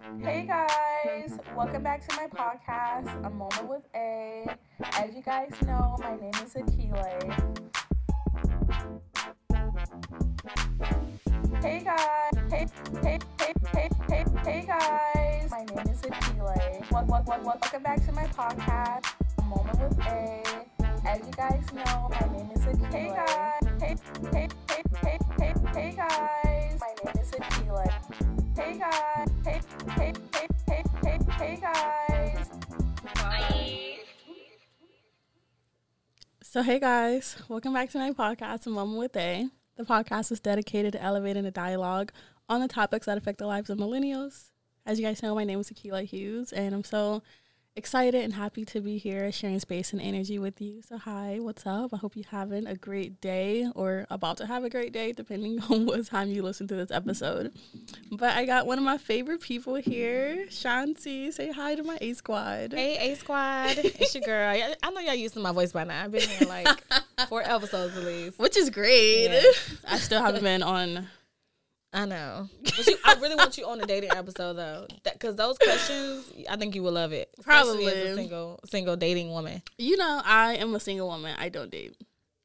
Hey guys, welcome back to my podcast, A Moment with A. As you guys know, my name is Akile. Hey guys, hey, hey, hey, hey, hey, hey guys, my name is Akile. Wel- wel- wel- Welcome back to my podcast, A Moment with A. As you guys know, my name is Akile. Hey guys, hey, hey, hey, hey, hey, hey guys, my name is Akile. Hey guys, hey, hey, hey, hey, hey, hey guys. So, hey guys, welcome back to my podcast, A with A. The podcast is dedicated to elevating the dialogue on the topics that affect the lives of millennials. As you guys know, my name is Akila Hughes, and I'm so excited and happy to be here sharing space and energy with you. So, hi, what's up? I hope you're having a great day or about to have a great day, depending on what time you listen to this episode. But I got one of my favorite people here, Shanti. Say hi to my A squad. Hey, A Squad. It's your girl. I know y'all used to my voice by now. I've been here like four episodes at least. Which is great. Yeah. I still haven't been on I know. But you, I really want you on a dating episode though, because those questions, I think you will love it. Especially as Probably. a single single dating woman. You know, I am a single woman. I don't date.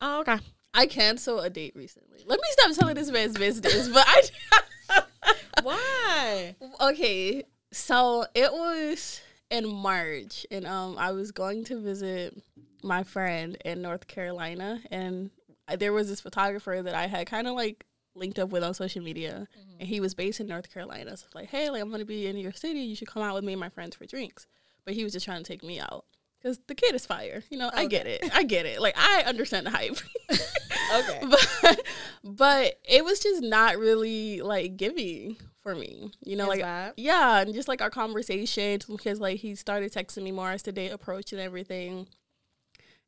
Oh, okay. I canceled a date recently. Let me stop telling this man's business, but I. Why? okay, so it was in March, and um, I was going to visit my friend in North Carolina, and there was this photographer that I had kind of like linked up with on social media, mm-hmm. and he was based in North Carolina. So like, hey, like I'm gonna be in your city. You should come out with me and my friends for drinks. But he was just trying to take me out. Cause the kid is fire, you know. I get it. I get it. Like I understand the hype. Okay. but but it was just not really like giving for me you know His like vibe? yeah and just like our conversation because like he started texting me more as the day approached and everything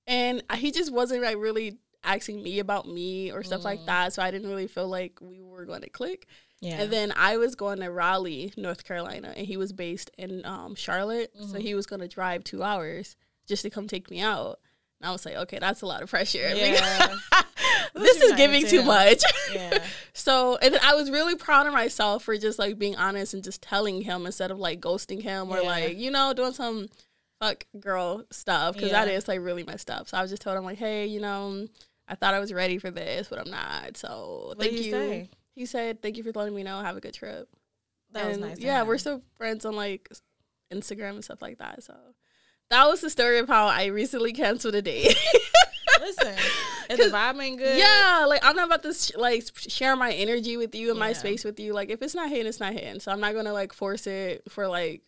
and he just wasn't like really asking me about me or stuff like that so i didn't really feel like we were going to click Yeah. and then I was going to Raleigh, North Carolina, and he was based in um, Charlotte. Mm-hmm. So he was going to drive two hours just to come take me out. And I was like, okay, that's a lot of pressure. Yeah. this is giving to too much. yeah. so, and then I was really proud of myself for just like being honest and just telling him instead of like ghosting him or Yeah. like, you know, doing some fuck girl stuff because that Yeah. is like really messed up. So I was just told him, like, hey, you know, I thought I was ready for this, but I'm not. So What thank did you. say? He said, thank you for letting me know. Have a good trip. That was And, nice. Yeah, we're still friends on like Instagram and stuff like that. So that was the story of how I recently canceled a date. Listen, if the vibe ain't good, yeah, like I'm not about to sh- like share my energy with you and my space with you. Like if it's not hitting, it's not hitting. So I'm not gonna like force it for like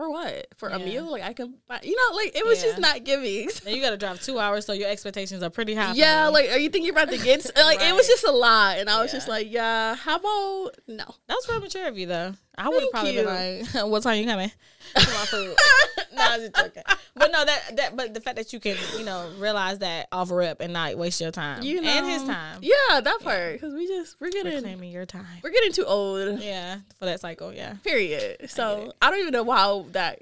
for what for a meal. Like I can, buy, you know, like it was just not giving. Then you got to drive two hours, so your expectations are pretty high. Yeah, like are you thinking about to get? s- Like it was just a lot, and I was just like, yeah. How about no? That's real mature of you, though. I would have probably you. been like, "What time you coming?" For my food. no, I'm just joking. But no, that that but the fact that you can you know realize that off rip and not waste your time You know, and his time, Yeah, that part because we just we're getting reclaiming your time. we're getting too old. Yeah, for that cycle. Yeah. Period. So I, don't even know how that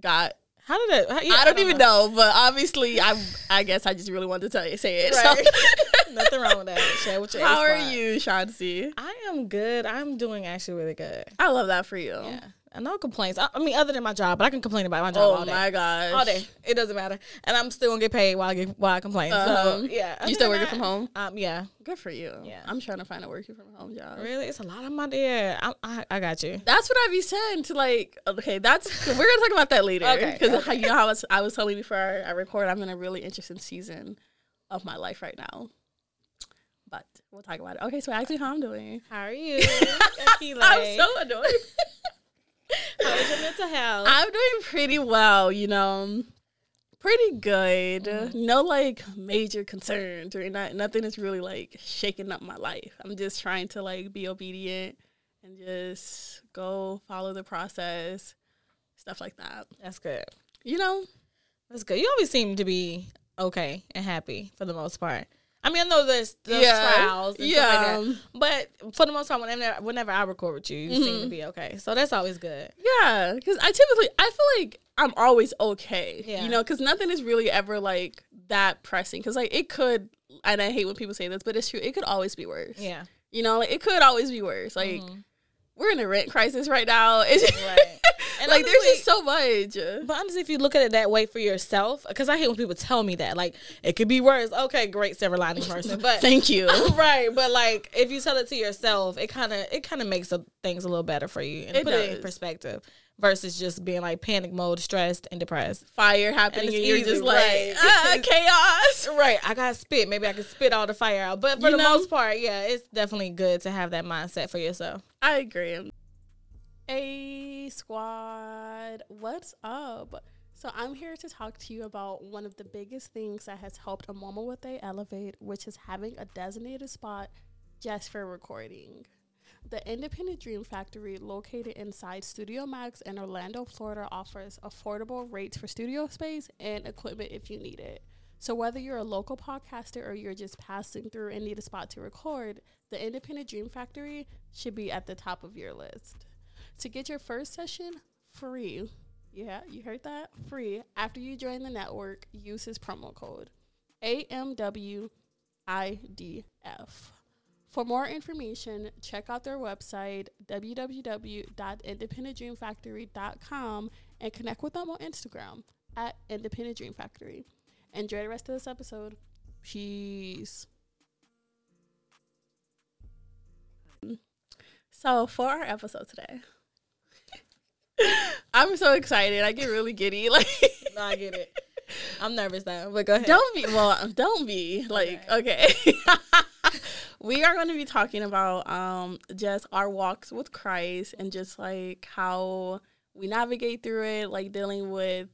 got. How did it? How, yeah, I don't even know, but obviously, I I guess I just really wanted to tell you say it. So. Nothing wrong with that. Share with your How are you, Shanti? I am good. I'm doing actually really good. I love that for you. Yeah. And no complaints. I, I mean, other than my job, but I can complain about my job Oh all day. my gosh. all day. It doesn't matter, and I'm still gonna get paid while I get while I complain. Uh-huh. So yeah, You still working from home? Um, yeah. Good for you. Yeah. I'm trying to find a working from home job. Really, it's a lot of out there. I, I, I got you. That's what I be saying to like. Okay, that's we're gonna talk about that later. Okay, Because you know how I was, I was telling you before I record, I'm in a really interesting season of my life right now. But we'll talk about it. Okay, so actually, how I'm doing. How are you? I'm so annoyed. How is your mental health? I'm doing pretty well, you know. Pretty good. Mm-hmm. No like major concerns or not nothing is really like shaking up my life. I'm just trying to like be obedient and just go follow the process, stuff like that. That's good. You know? That's good. You always seem to be okay and happy for the most part. I mean, I know there's, there's Yeah. trials and stuff Yeah. like that, but for the most part, whenever whenever I record with you, you seem Mm-hmm. to be okay. So that's always good. Yeah, because I typically I feel like I'm always okay. Yeah. You know, because nothing is really ever like that pressing. Because like it could, and I hate when people say this, but it's true. It could always be worse. Yeah. You know, like it could always be worse. Like Mhm. we're in a rent crisis right now. It's Right. And like there's just so much. But honestly, if you look at it that way for yourself, because I hate when people tell me that, like it could be worse. Okay, great, silver lining person, but Thank you. right. But like, if you tell it to yourself, it kind of it kind of makes things a little better for you and It put it in perspective versus just being like panic mode, stressed, and depressed. Fire happening And and, you're easy, just like right. ah, chaos. Right. I got spit. Maybe I can spit all the fire out. But for You the know? most part, yeah, it's definitely good to have that mindset for yourself. I agree. A squad, what's up? So I'm here to talk to you about one of the biggest things that has helped a mama with a elevate, which is having a designated spot just for recording. The Independent Dream Factory, located inside Studio Max in Orlando, Florida, offers affordable rates for studio space and equipment if you need it. So, whether you're a local podcaster or you're just passing through and need a spot to record, the Independent Dream Factory should be at the top of your list. To get your first session free, yeah, you heard that? Free. After you join the network, use his promo code AMWIDF. For more information, check out their website, www.independentdreamfactory.com, and connect with them on Instagram at Independent Dream Factory. Enjoy the rest of this episode. Peace. So, for our episode today, I'm so excited. I get really giddy. Like, No, I get it. I'm nervous now, but go ahead. don't be well don't be like okay, we are going to be talking about um just our walks with christ and just like how we navigate through it like dealing with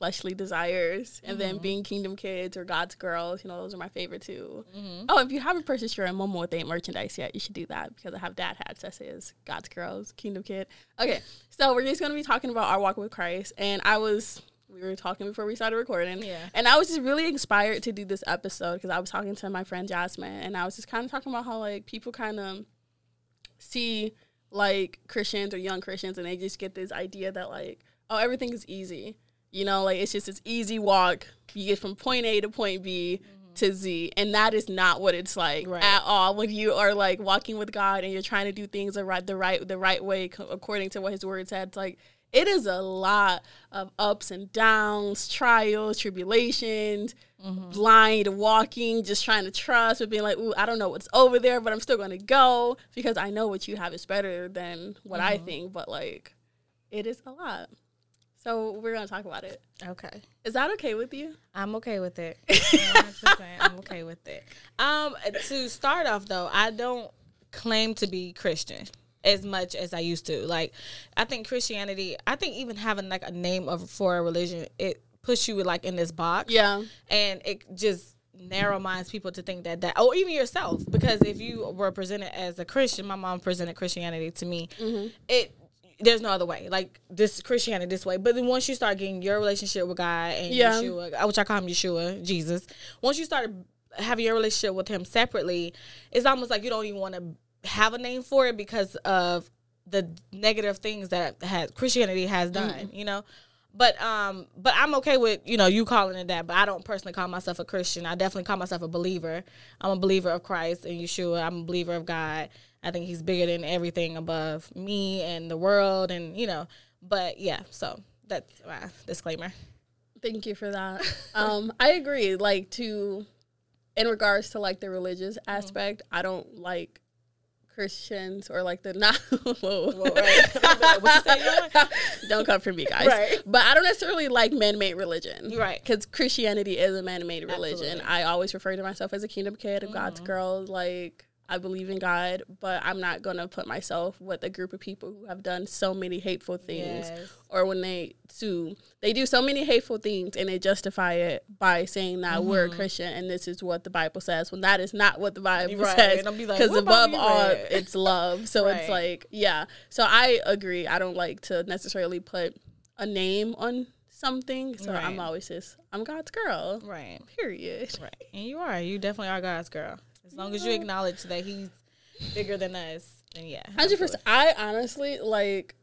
fleshly desires and then being kingdom kids or god's girls you know those are my favorite too Mhm. oh if you haven't purchased your momo with A merchandise yet you should do that because i have dad hats that says god's girls kingdom kid okay so we're just going to be talking about our walk with christ and i was we were talking before we started recording Yeah. and I was just really inspired to do this episode because I was talking to my friend Jasmine and I was just kind of talking about how like people kind of see like Christians or young Christians and they just get this idea that like oh everything is easy. You know, like it's just this easy walk. You get from point A to point B to Z, and that is not what it's like Right. at all. When you are like walking with God and you're trying to do things the right, the right, the right way according to what His Word said. It's like it is a lot of ups and downs, trials, tribulations, mm-hmm. blind walking, just trying to trust, but being like, "Ooh, I don't know what's over there, but I'm still going to go because I know what you have is better than what I mm-hmm. think." But like, it is a lot. So we're gonna talk about it. Okay. Is that okay with you? I'm okay with it. I'm okay with it. Um, to start off though, I don't claim to be Christian as much as I used to. Like, I think Christianity. I think even having like a name of for a religion, it puts you like in this box. Yeah. and it just narrow minds people to think that that or even yourself because if you were presented as a christian my mom presented christianity to me Mm-hmm. it there's no other way. Like this christianity this way. But then once you start getting your relationship with god and Yeah. yeshua which i call him yeshua jesus once you start having your relationship with him separately it's almost like you don't even want to have a name for it because of the negative things that has christianity has done you know? But um but i'm okay with you know you calling it that but i don't personally call myself a christian. I definitely call myself a believer. I'm a believer of christ and yeshua. I'm a believer of god i think he's bigger than everything above me and the world and you know but yeah so that's my disclaimer Thank you for that. um, I agree. Like to, in regards to like the religious aspect, I don't like Christians or like the not. whoa. Well, right. what you say you want? don't come for me, guys. Right. But I don't necessarily like man-made religion. Right. Because Christianity is a man-made religion. Absolutely. I always refer to myself as a kingdom kid, a God's girl. Like I believe in God, but I'm not gonna put myself with a group of people who have done so many hateful things, Yes. or when they do they do so many hateful things and they justify it by saying that we're a Mm-hmm. Christian and this is what the Bible says. When that is not what the Bible Right. says, And like, because above all, read?" it's love. So it's like yeah. So I agree. I don't like to necessarily put a name on something. So I'm always just I'm God's girl. right Period. right and you are you definitely are god's girl as long as you acknowledge that he's bigger than us then yeah Hundred percent. I honestly like.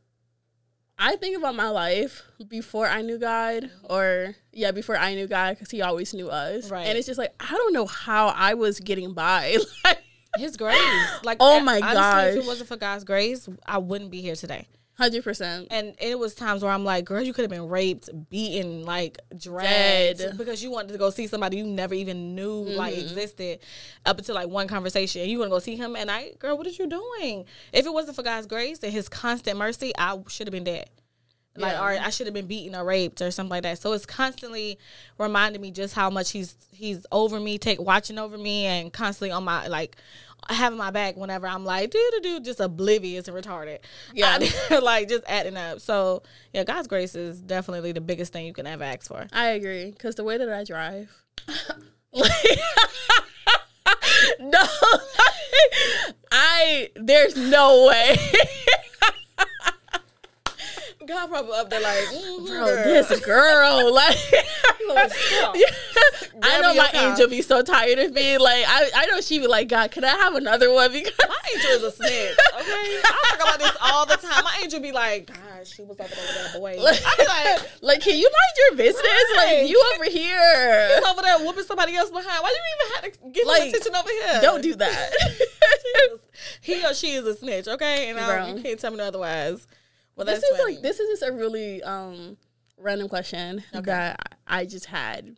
I think about my life before I knew God, mm-hmm. or yeah, before I knew God, because He always knew us. Right. And it's just like I don't know how I was getting by. Like, His grace, like Oh my honestly, If it wasn't for God's grace, I wouldn't be here today. Hundred percent. And it was times where I'm like, girl, you could have been raped, beaten, like dragged Dead. because you wanted to go see somebody you never even knew like mm-hmm. existed up until like one conversation. And you want to go see him, and I, girl, what are you doing? If it wasn't for God's grace and His constant mercy, I should have been dead. Like, Yeah. or I should have been beaten or raped or something like that. So it's constantly reminding me just how much he's he's over me, take watching over me, and constantly on my like having my back whenever I'm like do do do, just oblivious and retarded. Yeah. like just adding up. So yeah, God's grace is definitely the biggest thing you can ever ask for. I agree because the way that I drive, like, no, I there's no way, God probably up there like, mm, bro. This girl, like, stop. I know my angel be so tired of me. Like, I I know she be like, God, can I have another one? Because My angel is a snitch. Okay, I talk about this all the time. My angel be like, God, she was up over there with that boy. I be like, like, can you mind your business? Right. Like, you over here. He's over there whooping somebody else behind. Why do you even have to give Like, attention over here? Don't do that. he or she is a snitch, okay? And I, you can't tell me otherwise. Well, this is like this is just a really um random question that I just had,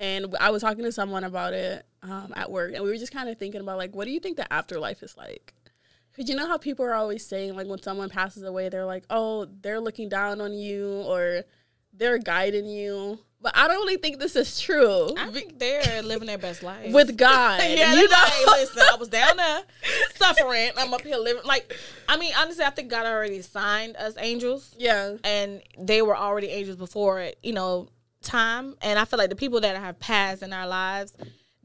and I was talking to someone about it um at work, and we were just kind of thinking about like, what do you think the afterlife is like? Because you know how people are always saying like when someone passes away, they're like, oh, they're looking down on you or they're guiding you, but I don't really think this is true I think they're living their best life. with God. yeah, you know. know. listen, I was down there suffering. I'm up here living. Like, I mean, honestly, I think God already signed us angels. yeah, and they were already angels before you know time and i feel like the people that have passed in our lives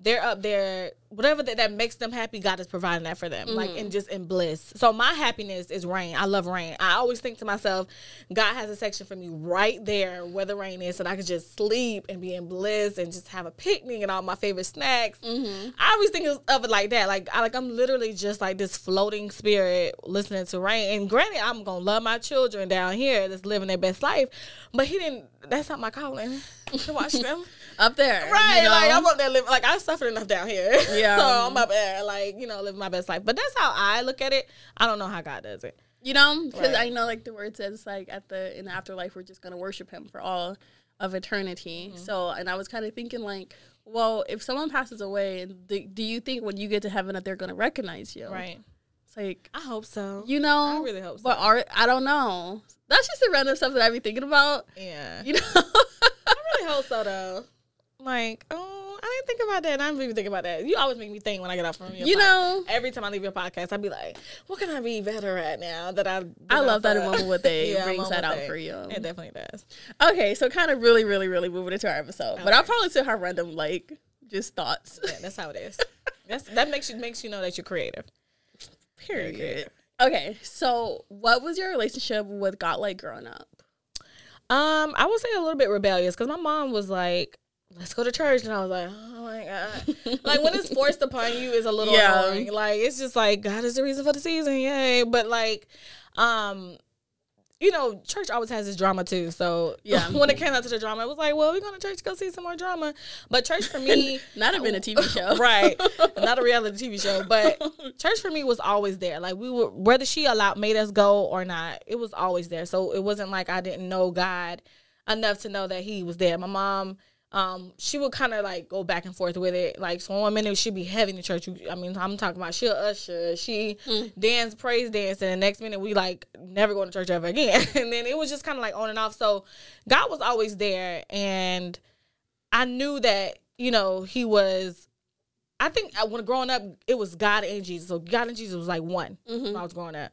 they're up there whatever that, that makes them happy god is providing that for them like and mm-hmm. just in bliss. So my happiness is rain. I love rain. I always think to myself god has a section for me right there where the rain is so that i could just sleep and be in bliss and just have a picnic and all my favorite snacks. Mm-hmm. I always think of of it like that. Like i like i'm literally just like this floating spirit listening to rain. And granted i'm gonna love my children down here that's living their best life but he didn't that's not my calling. To watch them up there, Right, you know? like I'm up there living. Like I suffered enough down here. Yeah. so I'm up there, like you know, living my best life. But that's how I look at it. I don't know how God does it. You know, because Right. I know like the word says like at the in the afterlife we're just gonna worship him for all of eternity. Mm-hmm. So, and I was kind of thinking like, well, if someone passes away, do, do you think when you get to heaven that they're gonna recognize you? Right. It's like I hope so. you know, I really hope so. But are I don't know. That's just the random stuff that I be thinking about. yeah. You know, I really hope so though. Like, oh, I didn't think about that. and I didn't even think about that. You always make me think when I get off from your you know. Every time I leave your podcast, I'd be like, "What can I be better at now that I've?" I love that a of?" moment with they Yeah, brings that out for you. It definitely does. Okay, so kind of really, really, really moving into our episode, but I'll probably still have random like just thoughts. Yeah, that's how it is. That's that makes you makes you know that you're creative. Period. creative. Okay, so what was your relationship with God like growing up? Um, I would say a little bit rebellious because my mom was like, "Let's go to church," and I was like, "Oh my god!" like when it's forced upon you, is a little Yeah. annoying. Like it's just like God is the reason for the season, yay! But like, um. You know, church always has its drama too. So Yeah. when it came out to the drama, it was like, well, we're going to church to go see some more drama. But church for me, Not have been a TV show, right not a reality tv show but church for me was always there like we were whether she allowed made us go or not it was always there so it wasn't like i didn't know god enough to know that he was there my mom um, she would kind of like go back and forth with it. Like, so one minute she'd be heavy in the church. I mean, I'm talking about she'll usher, she dance, praise dance, and the next minute we like never go to church ever again. and then it was just kind of like on and off. So God was always there, and I knew that you know he was I think uh, when growing up, it was God and Jesus. So God and Jesus was like one when I was growing up.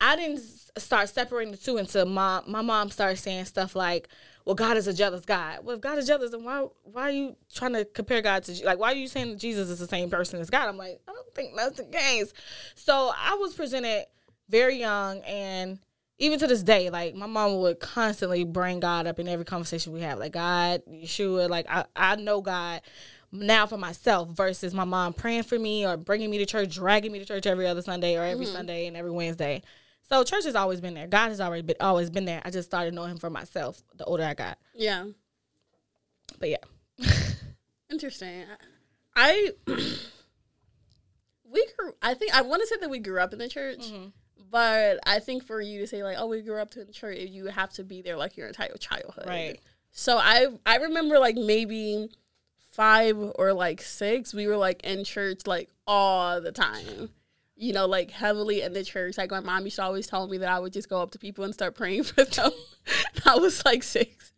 I didn't start separating the two until my my mom started saying stuff like, "Well, God is a jealous God." Well, if God is jealous, then why why are you trying to compare God to like why are you saying that Jesus is the same person as God? I'm like, I don't think that's the case. So I was presented very young and even to this day, like my mom would constantly bring God up in every conversation we have. Like God, Yeshua, like I, I know God now for myself versus my mom praying for me or bringing me to church, dragging me to church every other Sunday or every mm-hmm. Sunday and every Wednesday. So church has always been there. God has already been always been there. I just started knowing him for myself the older I got. Yeah, But yeah. interesting. I we grew. I think I want to say that we grew up in the church, Mm-hmm. but I think for you to say like, oh, we grew up in the church, you have to be there like your entire childhood, Right. So I I remember like maybe five or like six, we were like in church like all the time. You know, like heavily in the church. Like my mom used to always tell me that I would just go up to people and start praying for them. I was like six.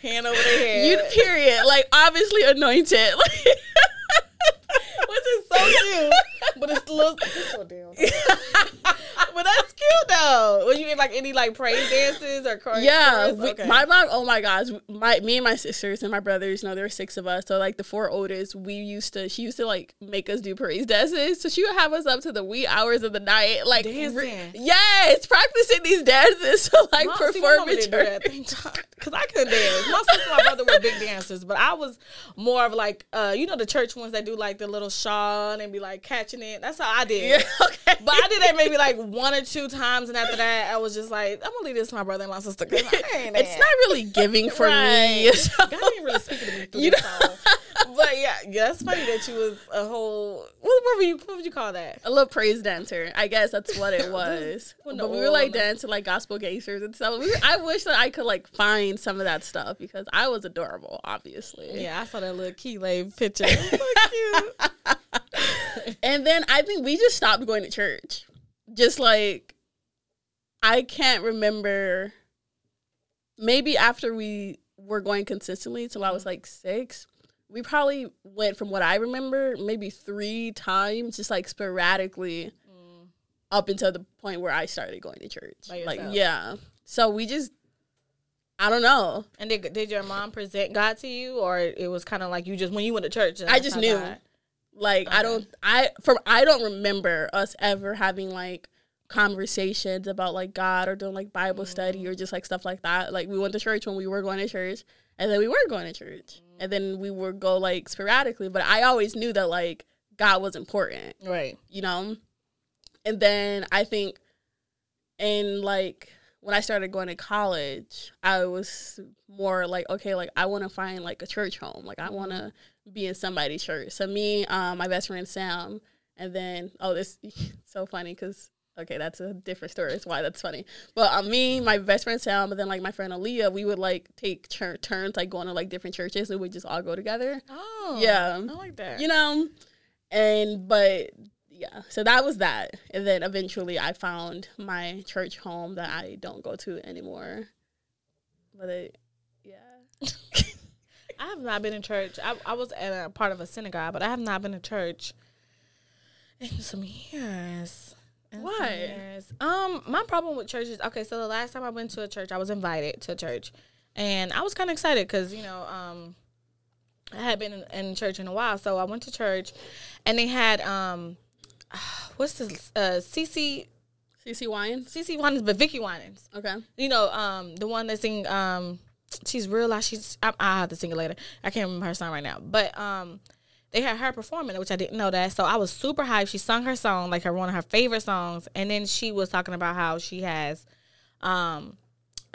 Hand over their head. You period. Like obviously anointed. Like which is so cute. But it's a little, it's so damn. but that's cute though. When you get like any like praise dances or chorus? Yeah, chorus? we, Okay. my mom. Oh my gosh, my me and my sisters and my brothers. You know, there were six of us. So like the four oldest, we used to. She used to like make us do praise dances. So she would have us up to the wee hours of the night, like Dancing. yes, practicing these dances to like Mom- see, perform mama in didn't do that. church. Thank God. Cause I couldn't dance. My sister, and my brother were big dancers, but I was more of like, uh, you know, the church ones that do like the little shawl and be like catching it. That's how I did. Yeah, okay. But I did that maybe like one or two times, and after that, I was just like, I'm gonna leave this to my brother and my sister. 'cause I ain't it's that. not really giving for me. So- God ain't really speaking to me through You know- But yeah, yeah, it's funny that you was a whole. What, what were you? What would you call that? a little praise dancer. I guess that's what it was. Putting but we were like dancing like gospel gangsters and stuff. We were, I wish that I could like find some of that stuff because I was adorable, obviously. Yeah, I saw that little key lay picture. And then I think we just stopped going to church. Just like I can't remember. Maybe after we were going consistently till I was like six, we probably went from what I remember maybe three times, just like sporadically, mm. up until the point where I started going to church. Like yeah, so we just. I don't know. And did, did your mom present God to you, or it was kind of like you just when you went to church? I just knew. God- Like I don't I from I don't remember us ever having like conversations about like God or doing like Bible study or just like stuff like that. Like we went to church when we were going to church and then we were going to church. And then we would go like sporadically, but I always knew that like God was important, Right. you know? And then I think in like when I started going to college, I was more like, okay, like I want to find like a church home. Like I want to be in somebody's church. So me, um, my best friend Sam, and then oh, this so funny because okay, that's a different story. That's why that's funny. But um, me, my best friend Sam, but then like my friend Aaliyah, we would like take tur- turns like going to like different churches, and we would just all go together. Oh, Yeah. I like that. You know, and but yeah, so that was that, and then eventually I found my church home that I don't go to anymore. But it, yeah. I have not been in church. I, I was at a part of a synagogue, but I have not been to church in some years. Why? Um, my problem with churches. okay. So the last time I went to a church, I was invited to a church, and I was kind of excited because you know, um, I had been in, in church in a while, so I went to church, and they had um, what's this? Uh, CC CC Wines. CeCe Winans, but Vickie Winans Okay. you know, um, the one that sing, um, she's real. She's I, I'll have to sing it later. I can't remember her song right now, but um, they had her performing it, which I didn't know that. So I was super hyped. She sung her song, like her one of her favorite songs, and then she was talking about how she has, um.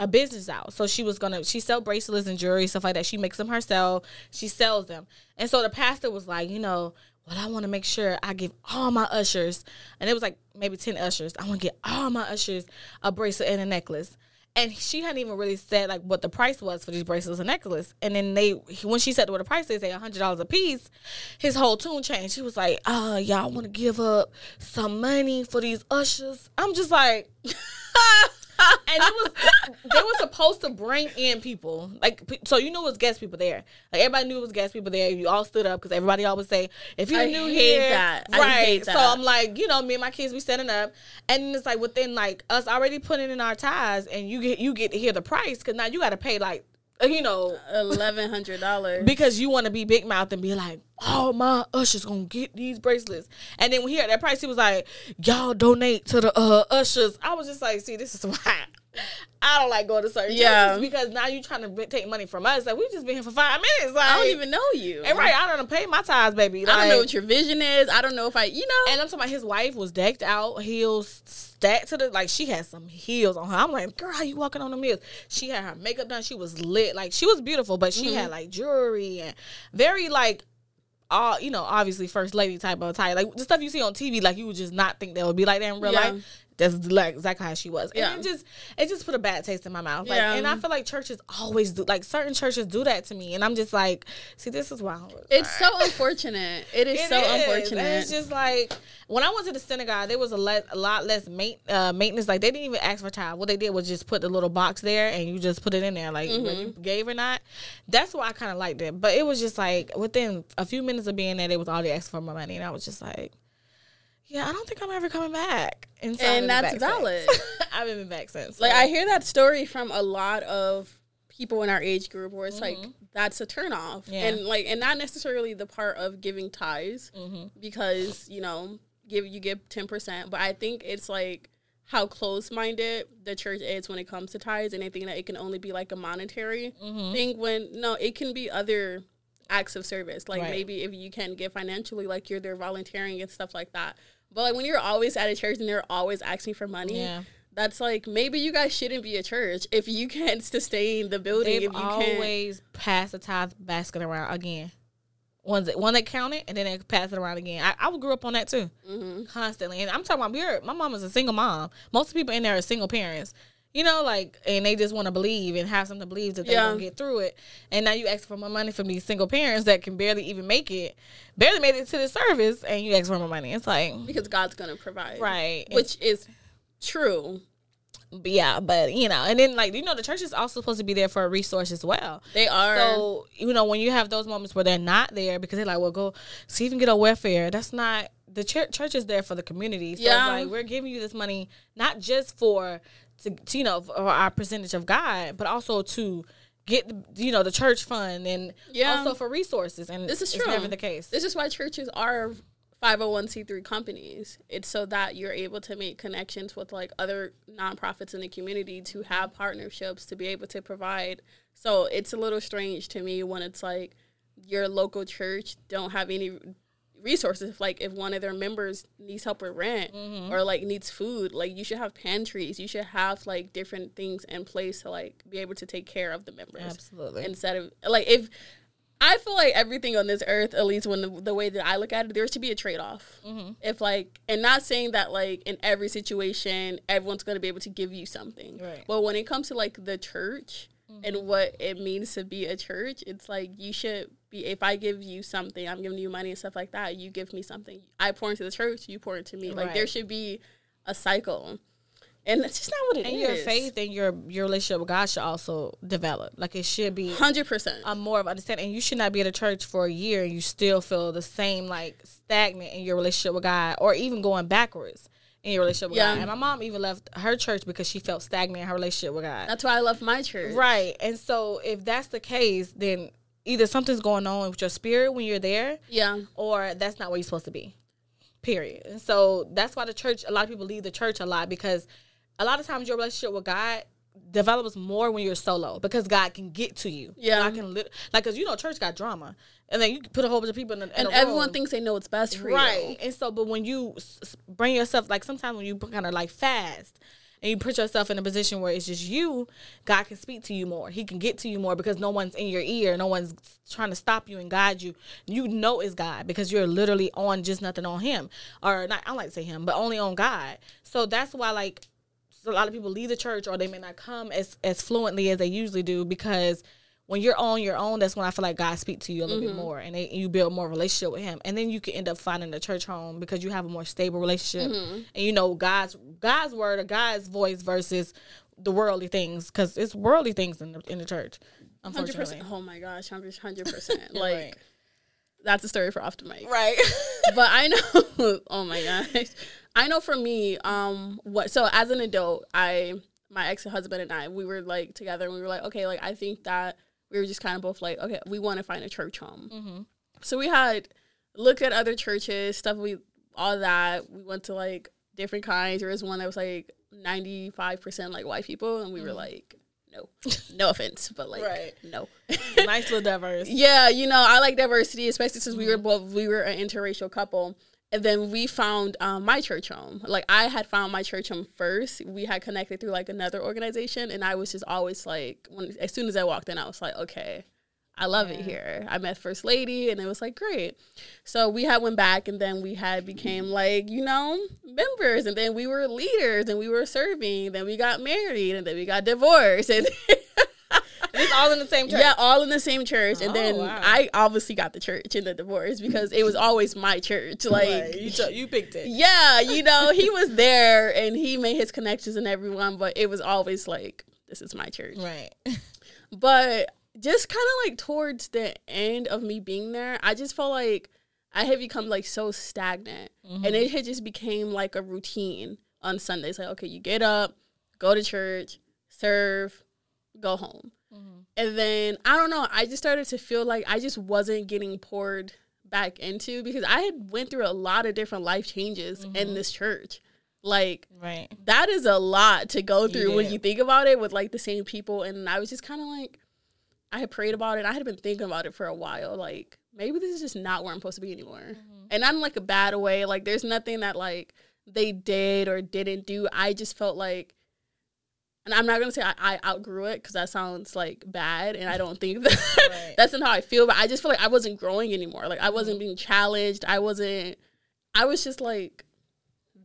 A business out, so she was gonna. She sell bracelets and jewelry, stuff like that. She makes them herself. She sells them, and so the pastor was like, you know, well, I want to make sure I give all my ushers, and it was like maybe ten ushers. I want to get all my ushers a bracelet and a necklace. And she hadn't even really said like what the price was for these bracelets and necklace. And then they, when she said what the price is, they hundred dollars a piece, his whole tune changed. He was like, "Uh, y'all want to give up some money for these ushers?" I'm just like, and it was they were supposed to bring in people. Like so you know it was guest people there. Like everybody knew it was guest people there. You all stood up because everybody always say if you're I new here that. Right. so i'm like you know me and my kids we setting up. And it's like within like us already putting in our ties and you get you get to hear the price because now you got to pay like you know Eleven hundred dollars. because you want to be big mouth and be like, oh, my ushers gonna get these bracelets. And then when he heard that price, he was like, y'all donate to the uh, ushers. I was just like, see, this is why I don't like going to certain Yeah. churches because now you're trying to take money from us. Like we've just been here for five minutes. Like I don't even know you. And right, I don't pay my tithes, baby. I don't know what your vision is. I don't know if I, you know. and I'm talking about his wife was decked out, heels stacked to the like she had some heels on her. I'm like, girl, how you walking on the heels? She had her makeup done. She was lit, like she was beautiful, but she Mm-hmm. had like jewelry and very like all you know, obviously first lady type of attire, like the stuff you see on TV, like you would just not think that would be like that in real Yeah. life. That's like exactly how she was, Yeah. and it just it just put a bad taste in my mouth. Like, Yeah. and I feel like churches always do, like certain churches do that to me, and I'm just like, see, this is don't- It's so unfortunate. It is it so is. And unfortunate. It's just like when I went to the synagogue, there was a, le- a lot less main- uh, maintenance. Like they didn't even ask for time. What they did was just put the little box there, and you just put it in there, like whether you Mm-hmm. gave or not. That's why I kind of liked it. But it was just like within a few minutes of being there, they was all already asking for my money, and I was just like. Yeah, I don't think I'm ever coming back. And, so And that's valid. I haven't been back since. like I hear that story from a lot of people in our age group where it's like that's a turnoff. Mm-hmm. Yeah. And like and not necessarily the part of giving ties Mm-hmm. because, you know, give you give ten percent. But I think it's like how close minded the church is when it comes to ties and they think that it can only be like a monetary Mm-hmm. thing when no, it can be other acts of service. Like Right. maybe if you can give financially, like you're there volunteering and stuff like that. But like when you're always at a church and they're always asking for money, Yeah. that's like maybe you guys shouldn't be a church if you can't sustain the building. They've if you can't, always passed the tithe basket around again. One that one that counted, and then they pass it around again. I, I grew up on that too, Mm-hmm. constantly. And I'm talking about we're my mom is a single mom. Most people in there are single parents. You know, like, and they just want to believe and have something to believe that they're Yeah. gonna get through it. And now you ask for more money from these single parents that can barely even make it, barely made it to the service, and you ask for more money. It's like, because God's gonna provide, right, Which is true. But yeah, but you know, and then like you know, the church is also supposed to be there for a resource as well. They are. So you know, when you have those moments where they're not there because they're like, "Well, go see if you can get a welfare." That's not the church. Church is there for the community. So Yeah. like we're giving you this money not just for to, to you know for our percentage of God, but also to get you know the church fund and Yeah. also for resources. And This is it's true. never the case. This is why churches are 501c3 companies. It's so that you're able to make connections with like other nonprofits in the community to have partnerships to be able to provide. So it's a little strange to me when it's like your local church don't have any resources like if one of their members needs help with rent or like needs food like you should have pantries you should have like different things in place to like be able to take care of the members Absolutely. instead of like if I feel like everything on this earth, at least when the, the way that I look at it, there should be a trade off. Mm-hmm. If like, and not saying that like in every situation everyone's going to be able to give you something, Right. but when it comes to like the church and what it means to be a church, it's like you should be. If I give you something, I'm giving you money and stuff like that. You give me something. I pour into the church, you pour into me. Like there should be a cycle, and that's just not what it is. and your faith and your your relationship with God should also develop. Like it should be hundred percent. a more of understanding. And you should not be at a church for a year and you still feel the same like stagnant in your relationship with God, or even going backwards in your relationship with Yeah. God. And my mom even left her church because she felt stagnant in her relationship with God. That's why I left my church. Right. And so if that's the case, then either something's going on with your spirit when you're there, Yeah. or that's not where you're supposed to be. Period. And so that's why the church, a lot of people leave the church a lot because a lot of times your relationship with God develops more when you're solo because God can get to you. Yeah. I can lit- like because you know church got drama, and then you put a whole bunch of people in, a, in and everyone room. thinks they know what's best for right. you. Right? And so, but when you bring yourself, like sometimes when you kind of like fast. And you put yourself in a position where it's just you, God can speak to you more. He can get to you more because no one's in your ear. No one's trying to stop you and guide you. You know it's God because you're literally on just nothing on Him. Or not, I don't like to say Him, but only on God. So that's why, like, a lot of people leave the church or they may not come as, as fluently as they usually do because when you're on your own, that's when I feel like God speak to you a little bit more and they, you build more relationship with Him, and then you can end up finding a church home because you have a more stable relationship, and you know God's God's word or God's voice versus the worldly things because it's worldly things in the in the church. Hundred percent. Oh my gosh, hundred percent. Like Right. that's a story for off the mic. right? But I know. oh my gosh, I know for me. Um, what? So as an adult, I my ex husband and I we were like together, and we were like, okay, like I think that we were just kind of both like, okay, we want to find a church home. Mm-hmm. So we had looked at other churches, stuff. We all that. We went to like different kinds. There was one that was like ninety five percent like white people, and we were like, no, no offense, but like, Right. no. nice little diverse. Yeah, you know, I like diversity, especially since we were both we were an interracial couple. And then we found um, my church home. Like I had found my church home first. We had connected through like another organization, and I was just always like, when as soon as I walked in, I was like, okay, I love Yeah. it here. I met First Lady and it was like great. So we had went back and then we had became like, you know, members and then we were leaders and we were serving, then we got married and then we got divorced and It's all in the same church. yeah, all in the same church. And Oh, then wow. I obviously got the church in the divorce because it was always my church. Like Right. you, cho- you picked it. yeah, you know, he was there and he made his connections and everyone, but it was always like, this is my church. Right. But just kind of like towards the end of me being there, I just felt like I had become like so stagnant mm-hmm. and it had just became like a routine on Sundays. Like, okay, you get up, go to church, serve, go home. And then I don't know, I just started to feel like I just wasn't getting poured back into because I had went through a lot of different life changes in mm-hmm. this church. Like Right. that is a lot to go through when you think about it with like the same people and I was just kind of like I had prayed about it. I had been thinking about it for a while like maybe this is just not where I'm supposed to be anymore. Mm-hmm. And not in like a bad way. Like there's nothing that like they did or didn't do. I just felt like and I'm not gonna say I, I outgrew it because that sounds like bad, and I don't think that Right. that's not how I feel. But I just feel like I wasn't growing anymore. Like I wasn't being challenged. I wasn't. I was just like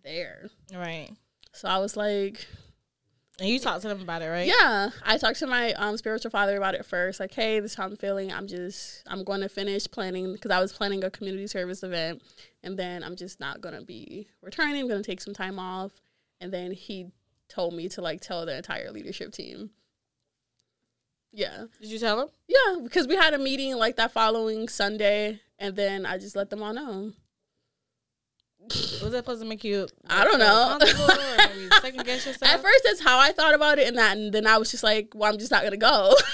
there. Right. So I was like, And you talked to them about it, right? yeah. I talked to my um, spiritual father about it first. Like, hey, this is how I'm feeling. I'm just, I'm going to finish planning because I was planning a community service event, and then I'm just not going to be returning. I'm going to take some time off, and then he told me to like tell the entire leadership team. Yeah, Did you tell them? yeah, because we had a meeting like that following Sunday, and then I just let them all know. Was that supposed to make you? I don't know. second guess yourself? At first, that's how I thought about it, and that, and then I was just like, well, I'm just not gonna go.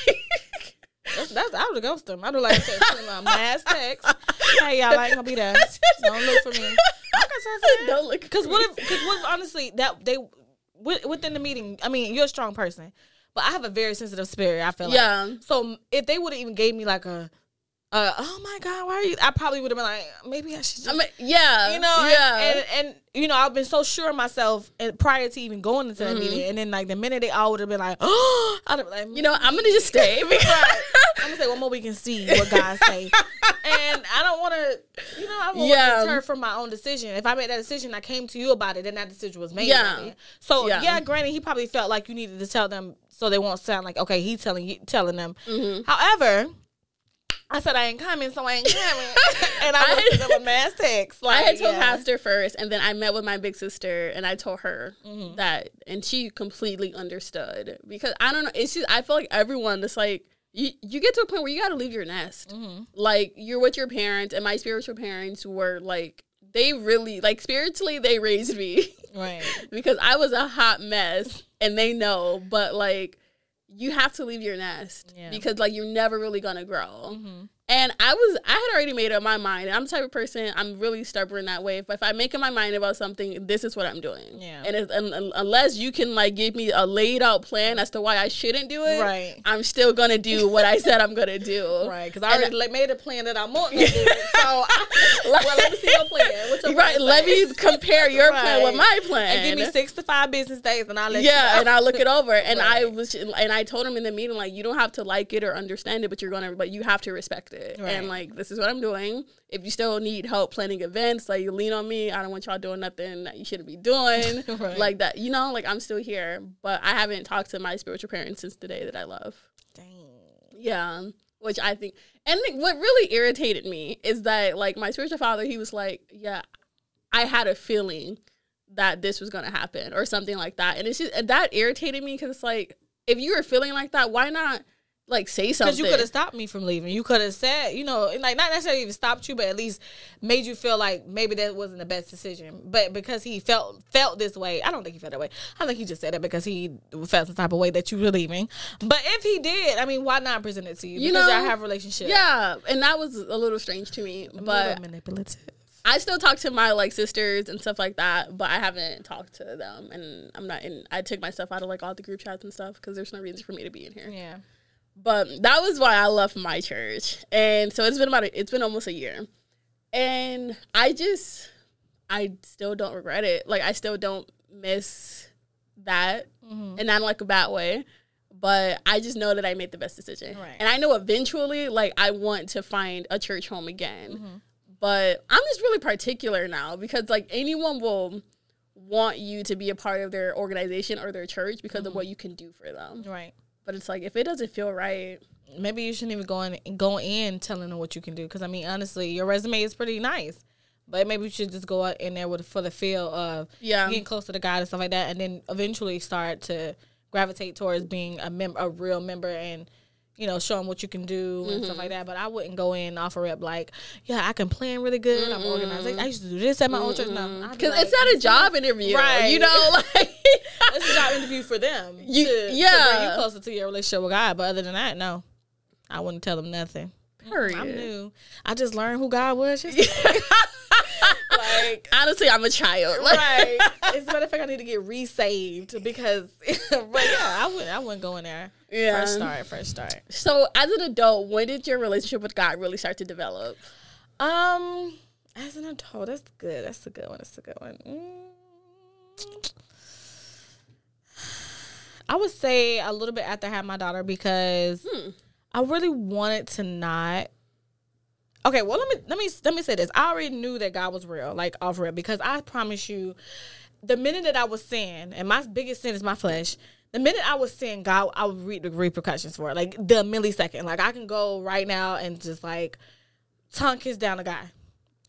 That's, that's I would ghosted them. I'd have like them a mass text. Hey, y'all I ain't gonna be there. Don't look for me. Don't look Because for what if? Because what? if, Honestly, that they within the meeting. I mean, you're a strong person, but I have a very sensitive spirit. I feel like. Yeah. So if they would have even gave me like a, uh, oh my god, why are you? I probably would have been like, maybe I should. Just, I mean, yeah, you know, yeah, and, and and you know, I've been so sure of myself and prior to even going into that Mhm. meeting, and then like the minute they all would have been like, oh, I'd have been like, you know, I'm gonna just stay. right. I'm gonna say one more we can see what God say, and I don't want to, you know, I want Yeah. deter from my own decision. If I made that decision, I came to you about it, and that decision was made. Yeah. So Yeah. yeah. granted, he probably felt like you needed to tell them so they won't sound like okay, he's telling you, telling them. Mhm. However. I said I ain't coming, so I ain't coming, and I I was send them a mass text. I had told yeah. Pastor first, and then I met with my big sister, and I told her Mhm. that, and she completely understood because I don't know. It's just I feel like everyone that's like you. You get to a point where you got to leave your nest. Mhm. Like you're with your parents, and my spiritual parents were like they really like spiritually they raised me. Right. because I was a hot mess and they know, but like you have to leave your nest Yeah. because like you're never really gonna grow. hmm And I was I had already made up my mind. I'm the type of person I'm really stubborn that way. If, if I make up my mind about something, this is what I'm doing. Yeah. And, it, and, unless you can like give me a laid out plan as to why I shouldn't do it, Right. I'm still gonna do what I said I'm gonna do. Right, because I already like, made a plan that I'm wanting to do it. So, I, Like- well, let me see your plan. What's your Right. plan Let me compare your plan with my plan. and give me six to five business days, and I'll let you yeah, know. and I look it over, and I was, and I told him in the meeting like, you don't have to like it or understand it, but you're gonna, but you have to respect it, Right. and like, this is what I'm doing. If you still need help planning events, like you lean on me. I don't want y'all doing nothing that you shouldn't be doing, Right. like that. You know, like I'm still here, but I haven't talked to my spiritual parents since the day that I love. Dang. Yeah, which I think, and what really irritated me is that like my spiritual father, he was like, yeah, I had a feeling that this was gonna happen or something like that, and it's just and that irritated me because it's like if you were feeling like that, why not like say something? Because you could have stopped me from leaving. You could have said, you know, like not necessarily even stopped you, but at least made you feel like maybe that wasn't the best decision. But because he felt felt this way, I don't think he felt that way. I think he just said it because he felt some type of way that you were leaving. But if he did, I mean, why not present it to you? You because know, y'all have a relationship. Yeah, and that was a little strange to me, A little but manipulative. I still talk to my like sisters and stuff like that, but I haven't talked to them, and I'm not in. I took myself out of like all the group chats and stuff because there's no reason for me to be in here. Yeah. But that was why I left my church. And so it's been about a, it's been almost a year. And I just I still don't regret it. Like I still don't miss that. Mm-hmm. And not in like a bad way. but I just know that I made the best decision. Right. And I know eventually, like, I want to find a church home again. Mm-hmm. But I'm just really particular now because, like, anyone will want you to be a part of their organization or their church because Mm-hmm. of what you can do for them. Right. But it's like, if it doesn't feel right, Maybe you shouldn't even go in go in telling them what you can do. Because I mean, honestly, your resume is pretty nice. But maybe you should just go out in there with for the feel of Yeah. getting close to the God and stuff like that, and then eventually start to gravitate towards being a mem- a real member and you know show them what you can do and stuff like mm-hmm. that. But I wouldn't go in off a rep like, yeah, I can plan really good. I'm organized. I used to do this at my old church. No, because like, it's not a job interview. Right. You know, like, it's a job interview for them. You- to, to bring yeah. you closer to your relationship with God. But other than that, no, I wouldn't tell them nothing. period. I'm new. I just learned who God was. Like, Honestly, I'm a child. Like, right. As a matter of fact, I need to get resaved because, but yeah, I wouldn't. I wouldn't go in there. Yeah. First start. First start. So, as an adult, when did your relationship with God really start to develop? Um, as an adult, that's good. That's a good one. That's a good one. Mm. I would say a little bit after I had my daughter because Hmm. I really wanted to not. Okay, well let me let me let me say this. I already knew that God was real, like off real, because I promise you, the minute that I was sin, and my biggest sin is my flesh. The minute I was sin, God, I would read the repercussions for it, like the millisecond. Like I can go right now and just like tongue kiss down a guy,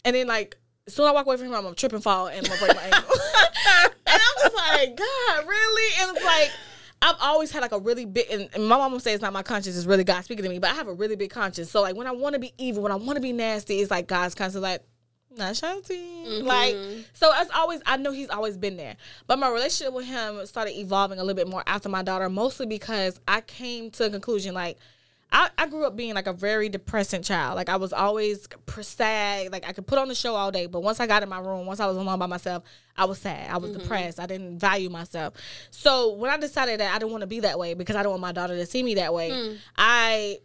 and then like soon I walk away from him, I'm gonna trip and fall and I'm gonna break my ankle. and I'm just like, God, really? And it's like. I've always had like a really big, and, and my mom would say it's not my conscience, it's really God speaking to me, but I have a really big conscience. So like when I want to be evil, when I want to be nasty, it's like God's conscience, like, not Shanti. Mm-hmm. Like, so as always, I know he's always been there. But my relationship with him started evolving a little bit more after my daughter, mostly because I came to a conclusion like, I, I grew up being like a very depressing child. Like I was always sad. Like I could put on the show all day, but once I got in my room, once I was alone by myself, I was sad. I was mm-hmm. depressed. I didn't value myself. So when I decided that I didn't want to be that way because I don't want my daughter to see me that way, hmm. I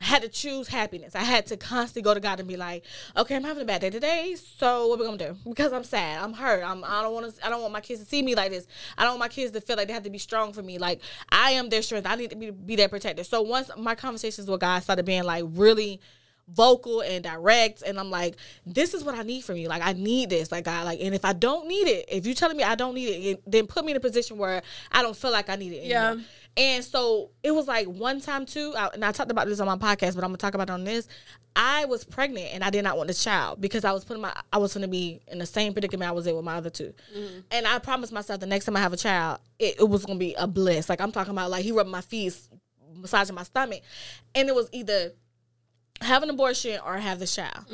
had to choose happiness. I had to constantly go to God and be like, okay, I'm having a bad day today. So what we gonna do? Because I'm sad. I'm hurt. I'm. I don't want to. I don't want my kids to see me like this. I don't want my kids to feel like they have to be strong for me. Like I am their strength. I need to be be their protector. So once my conversations with God started being like really vocal and direct and I'm like this is what I need from you like I need this like i like and if I don't need it if you're telling me I don't need it then put me in a position where I don't feel like I need it Yeah. And so it was like one time too, I, and I talked about this on my podcast, but I'm gonna talk about it on this. I was pregnant and I did not want the child because I was putting my I was gonna be in the same predicament I was in with my other 2 mm-hmm. And I promised myself the next time I have a child, it, it was gonna be a bliss. Like I'm talking about like he rubbed my feet, massaging my stomach, and it was either have an abortion or have the child.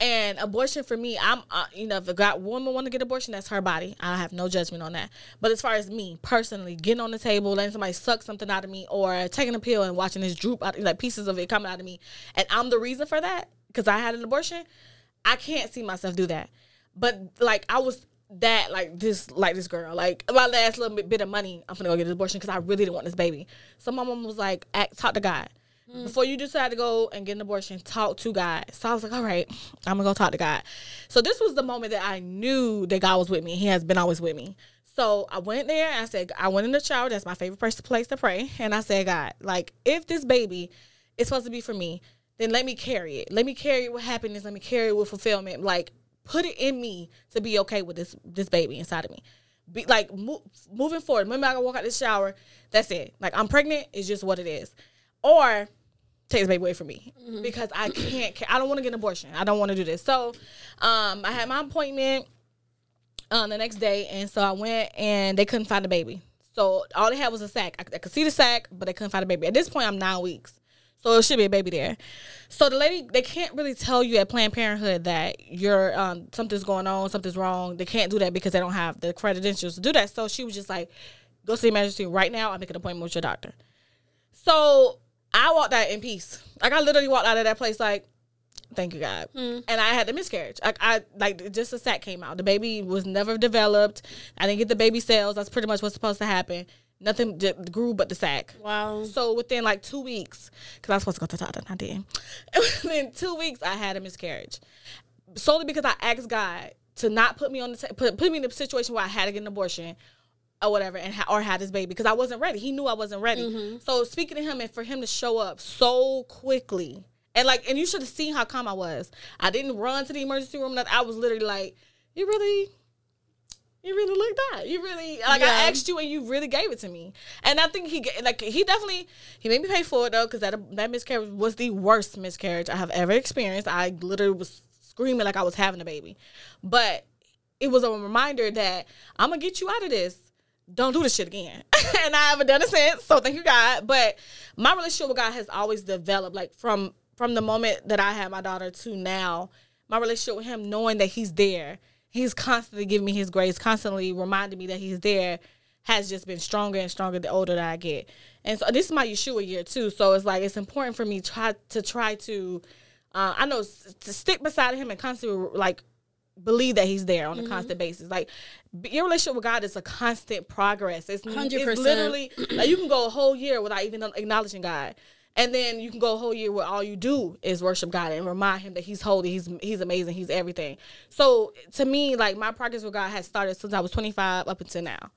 And abortion for me, I'm uh, you know if a God woman want to get abortion, that's her body. I have no judgment on that. But as far as me personally, getting on the table, letting somebody suck something out of me, or taking a pill and watching this droop out, like pieces of it coming out of me, and I'm the reason for that because I had an abortion, I can't see myself do that. But like I was that like this like this girl like my last little bit, bit of money i'm gonna go get an abortion because i really didn't want this baby so my mom was like act, talk to god Mm. before you decide to go and get an abortion talk to god so i was like all right i'm gonna go talk to god so this was the moment that i knew that god was with me he has been always with me so i went there and i said i went in the shower that's my favorite place place to pray and i said god like if this baby is supposed to be for me then let me carry it let me carry it with happiness let me carry it with fulfillment like put it in me to be okay with this this baby inside of me. Be like mo- moving forward. Remember, I can walk out the shower. That's it. Like I'm pregnant. It's just what it is. Or take this baby away from me because I can't. I don't want to get an abortion. I don't want to do this. So, um, I had my appointment um, the next day, and so I went and they couldn't find the baby. So all they had was a sack. I, I could see the sack, but they couldn't find the baby. At this point, I'm nine weeks. So it should be a baby there. So the lady, they can't really tell you at Planned Parenthood that you're um, something's going on, something's wrong. They can't do that because they don't have the credentials to do that. So she was just like, "Go see the emergency right now. I'll make an appointment with your doctor." So I walked out in peace. Like I literally walked out of that place like, "Thank you God," hmm. and I had the miscarriage. Like I like just a sac came out. The baby was never developed. I didn't get the baby cells. That's pretty much what's supposed to happen. Nothing grew but the sac. Wow. So within like two weeks, because I was supposed to go to the doctor, and I didn't. within two weeks, I had a miscarriage, solely because I asked God to not put me on the ta- put put me in a situation where I had to get an abortion, or whatever, and ha- or had his baby because I wasn't ready. He knew I wasn't ready. Mm-hmm. So speaking to him and for him to show up so quickly, and like, and you should have seen how calm I was. I didn't run to the emergency room. nothing. I was literally like, "You really." You really looked that. You really like Yeah. I asked you and you really gave it to me. And I think he like he definitely he made me pay for it though because that that miscarriage was the worst miscarriage I have ever experienced. I literally was screaming like I was having a baby, but it was a reminder that I'm gonna get you out of this. Don't do this shit again. and I haven't done it since. So thank you God. But my relationship with God has always developed like from from the moment that I had my daughter to now. My relationship with Him, knowing that He's there, He's constantly giving me His grace, constantly reminding me that He's there, has just been stronger and stronger the older that I get. And so this is my Yeshua year too. So it's like it's important for me try to try to, uh, I know to stick beside Him and constantly like believe that he's there on a mm-hmm. constant basis. Like your relationship with God is a constant progress. It's, it's 100%. literally like you can go a whole year without even acknowledging God. And then you can go a whole year where all you do is worship God and remind him that he's holy, he's he's amazing, he's everything. So to me, like my progress with God has started since I was 25 up until now.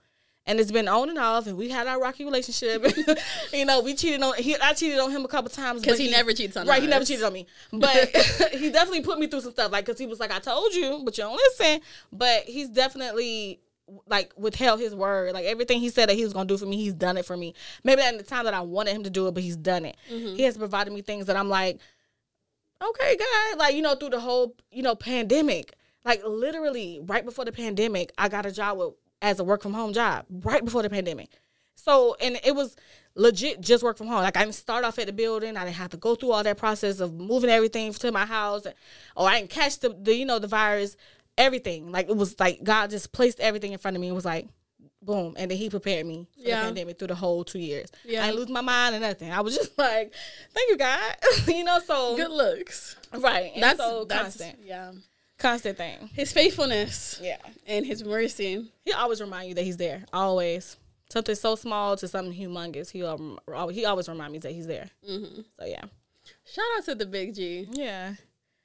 And it's been on and off, and we had our rocky relationship. you know, we cheated on. He, I cheated on him a couple times because but he never cheats on Right, he never cheated on me, but he definitely put me through some stuff. Like, cause he was like, "I told you, but you don't listen." But he's definitely like withheld his word. Like everything he said that he was gonna do for me, he's done it for me. Maybe not in the time that I wanted him to do it, but he's done it. Mm-hmm. He has provided me things that I'm like, okay, God. Like you know, through the whole you know pandemic, like literally right before the pandemic, I got a job with as a work from home job right before the pandemic. So and it was legit just work from home. Like I didn't start off at the building. I didn't have to go through all that process of moving everything to my house, or I didn't catch the, the you know the virus. Everything like it was like God just placed everything in front of me. It was like boom, and then He prepared me for Yeah. the pandemic through the whole two years. Yeah. I didn't lose my mind or nothing. I was just like, thank you God, you know. So Good looks. right, and That's so that's constant, yeah. Constant thing. His faithfulness Yeah. and his mercy. He always remind you that he's there. Always. Something so small to something humongous. He um, he always remind me that he's there. Mm-hmm. So yeah, Shout out to the big G. yeah.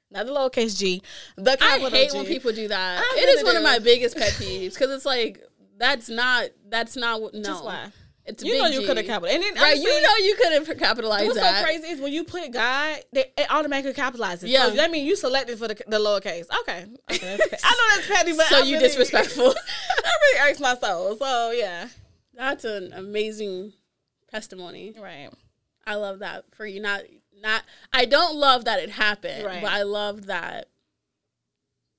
Not the lowercase G, the I hate G. when people do that. I it is really one of my biggest pet peeves because it's like that's not that's not what no. Just why? It's You know you could have capitalized. And then Right, honestly, you know you could have capitalized What's that. so crazy is when you put God, they, it automatically capitalizes. Yeah. so that means you selected for the, the lowercase. Okay, okay I know that's petty, but So I you really, disrespectful. I really irks my soul. So yeah, That's an amazing testimony. right. I love that for you. Not not I don't love that it happened, Right. but I love that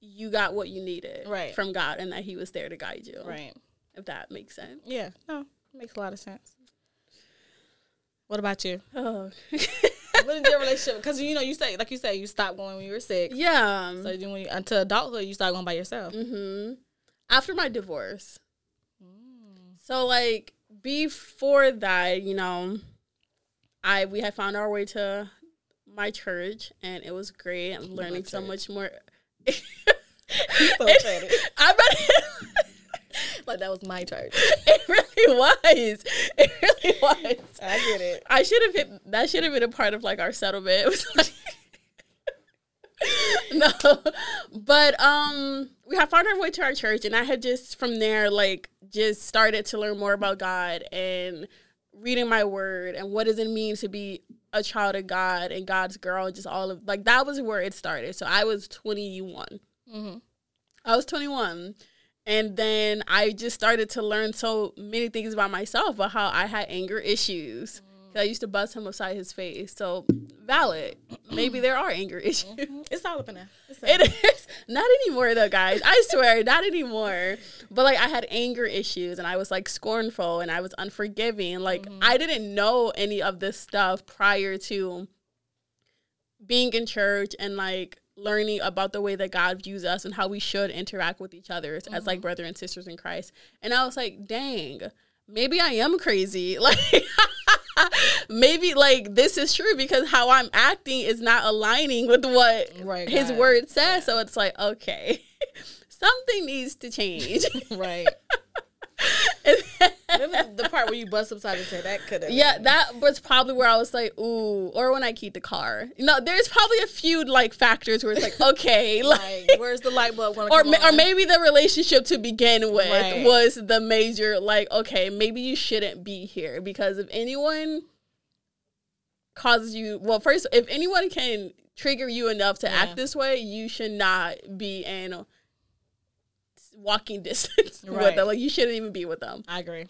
you got what you needed Right. from God and that he was there to guide you. Right. If that makes sense. Yeah. No, makes a lot of sense. What about you? Oh. what is your relationship? Because you know, you say like you say, you stopped going when you were sick. yeah. So then when you, until adulthood, you started going by yourself. Mm-hmm. After my divorce. Mm. So like before that, you know, I we had found our way to my church and it was great. I'm learning so much more. So. I bet like that was my church. it really was. It really was. I get it. I should have hit that should have been a part of like our settlement. Like no, but um, we had found our way to our church, and I had just from there like just started to learn more about God and reading my word and what does it mean to be a child of God and God's girl. and Just all of like that was where it started. So I was twenty one. Mm-hmm. I was 21. And then I just started to learn so many things about myself, about how I had anger issues. Mm-hmm. 'Cause I used to bust him upside his face. So valid. Maybe there are anger mm-hmm. issues. It's all up in there. It is not anymore though, guys. I swear, not anymore. But like I had anger issues and I was like scornful and I was unforgiving. Like mm-hmm. I didn't know any of this stuff prior to being in church and like learning about the way that God views us and how we should interact with each other as, as like mm-hmm. brother and sisters in Christ. And I was like, dang, maybe I am crazy. Like maybe like this is true because how I'm acting is not aligning with what Right, his God. word says. So it's like, okay, something needs to change. right. And, Remember the part where you bust upside his head? That could have. Yeah, that was probably where I was like, ooh, or when I keep the car. No, there's probably a few like factors where it's like, okay, like, Like, where's the light bulb going to or come ma- or maybe the relationship to begin with Right. was the major like, okay, maybe you shouldn't be here because if anyone causes you, well, first, if anyone can trigger you enough to Yeah. act this way, you should not be in walking distance with them. Like you shouldn't even be with them. I agree.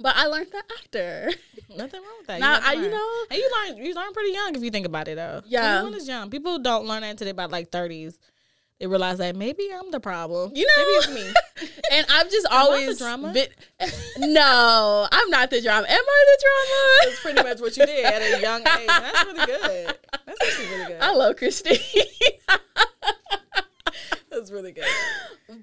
But I learned that after. Nothing wrong with that. Now, to I- you know- and you learn you learn pretty young if you think about it though. Yeah. everyone is young. People don't learn that until they about like thirties. They realize that maybe I'm the problem. You know, maybe it's me. and I've just always drama? been. No, I'm not the drama. Am I the drama? That's pretty much what you did at a young age. That's really good. That's actually really good. I love Christine. That's really good.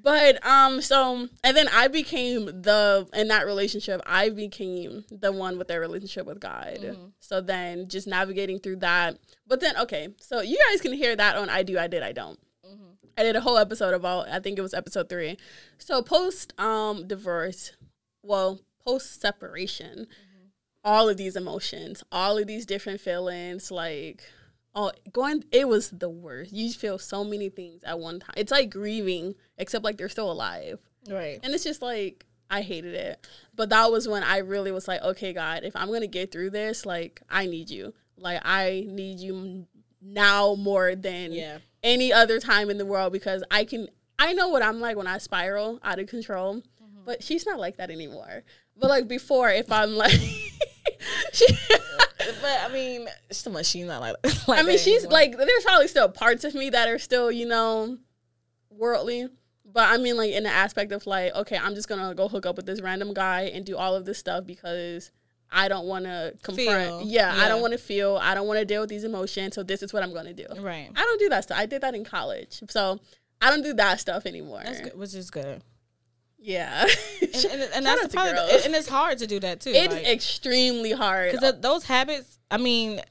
but um, so and then I became the in that relationship. I became the one with their relationship with God. Mm-hmm. So then just navigating through that. But then okay, so you guys can hear that on I do, I did, I don't. Mm-hmm. I did a whole episode about I think it was episode three. So post um divorce, well post separation, Mm-hmm. all of these emotions, all of these different feelings, like oh going it was the worst. You feel so many things at one time. It's like grieving, except like they're still alive. Right. And it's just like I hated it. But that was when I really was like, okay, God, if I'm gonna get through this, like I need you. Like I need you now more than Yeah. any other time in the world because I can I know what I'm like when I spiral out of control. Mm-hmm. But she's not like that anymore. But like before, if I'm like she, But I mean, so much she's not like. like I mean, she's anymore. like there's probably still parts of me that are still, you know, worldly. But I mean like in the aspect of like, okay, I'm just gonna go hook up with this random guy and do all of this stuff because I don't wanna confront Feel. yeah, I don't wanna feel, I don't wanna deal with these emotions, so this is what I'm gonna do. right. I don't do that stuff. I did that in college. So I don't do that stuff anymore. That's good, which is good. Yeah. And, and, and that's probably, girls. and it's hard to do that too. it's like- extremely hard. Because those habits, I mean,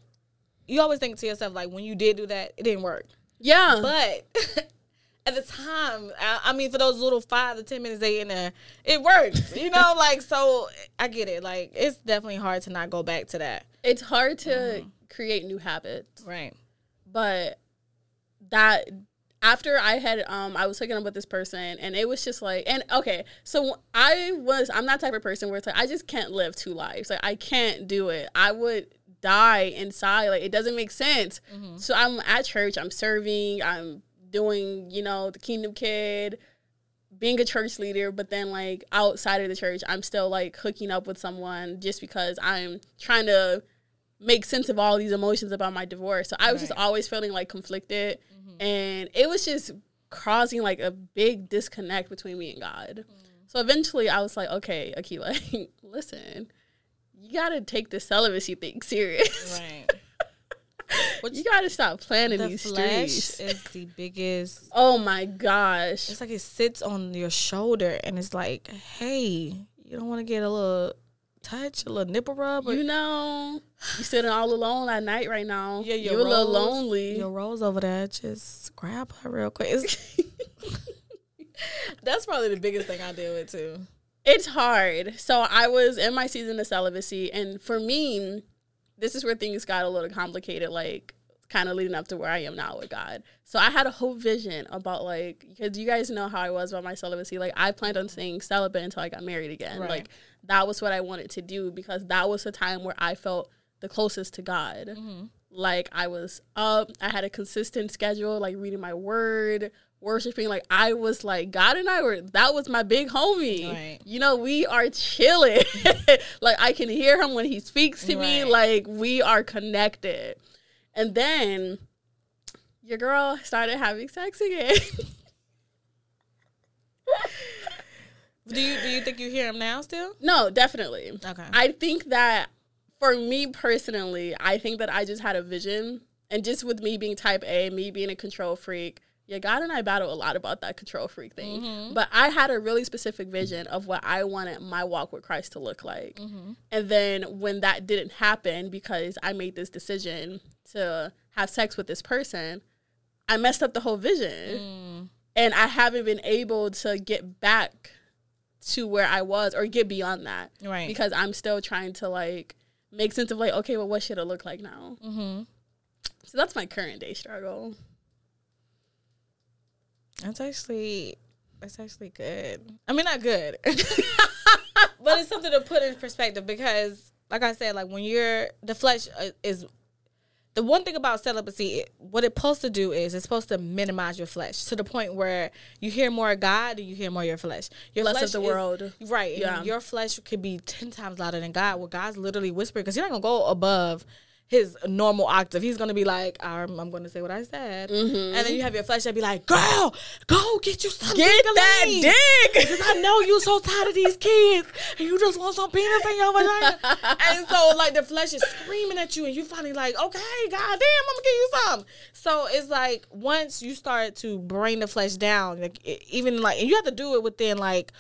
you always think to yourself, like, when you did do that, it didn't work. yeah. But at the time, I, I mean, for those little five to 10 minutes they in there, it worked. You know, like, so I get it. Like, it's definitely hard to not go back to that. it's hard to Mm-hmm. create new habits. Right. But that after I had um I was hooking up with this person and it was just like and okay, so I was I'm that type of person where it's like I just can't live two lives. Like I can't do it. I would die inside. Like it doesn't make sense. So I'm at church, I'm serving, I'm doing, you know, the kingdom kid, being a church leader, but then like outside of the church, I'm still like hooking up with someone just because I'm trying to make sense of all these emotions about my divorce. So I was just always feeling like conflicted Mm-hmm. and it was just causing like a big disconnect between me and God. Mm. So eventually I was like, okay, Akila, listen, you gotta take the celibacy thing serious. Right. Which you gotta stop planning the these flesh streets. is the biggest. Oh my gosh. It's like it sits on your shoulder and it's like, hey, you don't want to get a little touch, a little nipple rub? You know, you sitting all alone at night right now. yeah, You're a little lonely. Your rose over there, just grab her real quick. That's probably the biggest thing I deal with too. It's hard. So I was in my season of celibacy, and for me, this is where things got a little complicated. Like kind of leading up to where I am now with God. So I had a whole vision about like because you guys know how I was about my celibacy. Like I planned on staying celibate until I got married again. Right. Like that was what I wanted to do because that was the time where I felt the closest to God. Mm-hmm. Like I was up, I had a consistent schedule, like reading my word, worshiping. Like I was like God and I were that was my big homie. Right. You know, we are chilling. like I can hear him when he speaks to me. Like we are connected. And then your girl started having sex again. Do you do you think you hear him now still? no, definitely. Okay. I think that for me personally, I think that I just had a vision. And just with me being type A, me being a control freak, yeah, God and I battle a lot about that control freak thing. Mm-hmm. But I had a really specific vision of what I wanted my walk with Christ to look like. Mm-hmm. And then when that didn't happen because I made this decision to have sex with this person, I messed up the whole vision. Mm. And I haven't been able to get back to where I was or get beyond that. Right. Because I'm still trying to like make sense of like, okay, well, what should it look like now? Mm-hmm. So that's my current day struggle. That's actually that's actually good. I mean, not good, but it's something to put in perspective because, like I said, like when you're the flesh uh, is the one thing about celibacy. What it's supposed to do is it's supposed to minimize your flesh to the point where you hear more of God and you hear more of your flesh. Your Less of the is- world. right? Yeah. your flesh could be ten times louder than God. Where God's literally whispering because you're not gonna go above. His normal octave, he's gonna be like, "I'm, I'm gonna say what I said," and then you have your flesh that be like, "Girl, go get you something, Mm-hmm. Get that dick. because I know you so tired of these kids and you just want some penis in your vagina. and so like the flesh is screaming at you and you finally like, okay, goddamn, I'm gonna give you some. So it's like once you start to bring the flesh down, like even like and you have to do it within like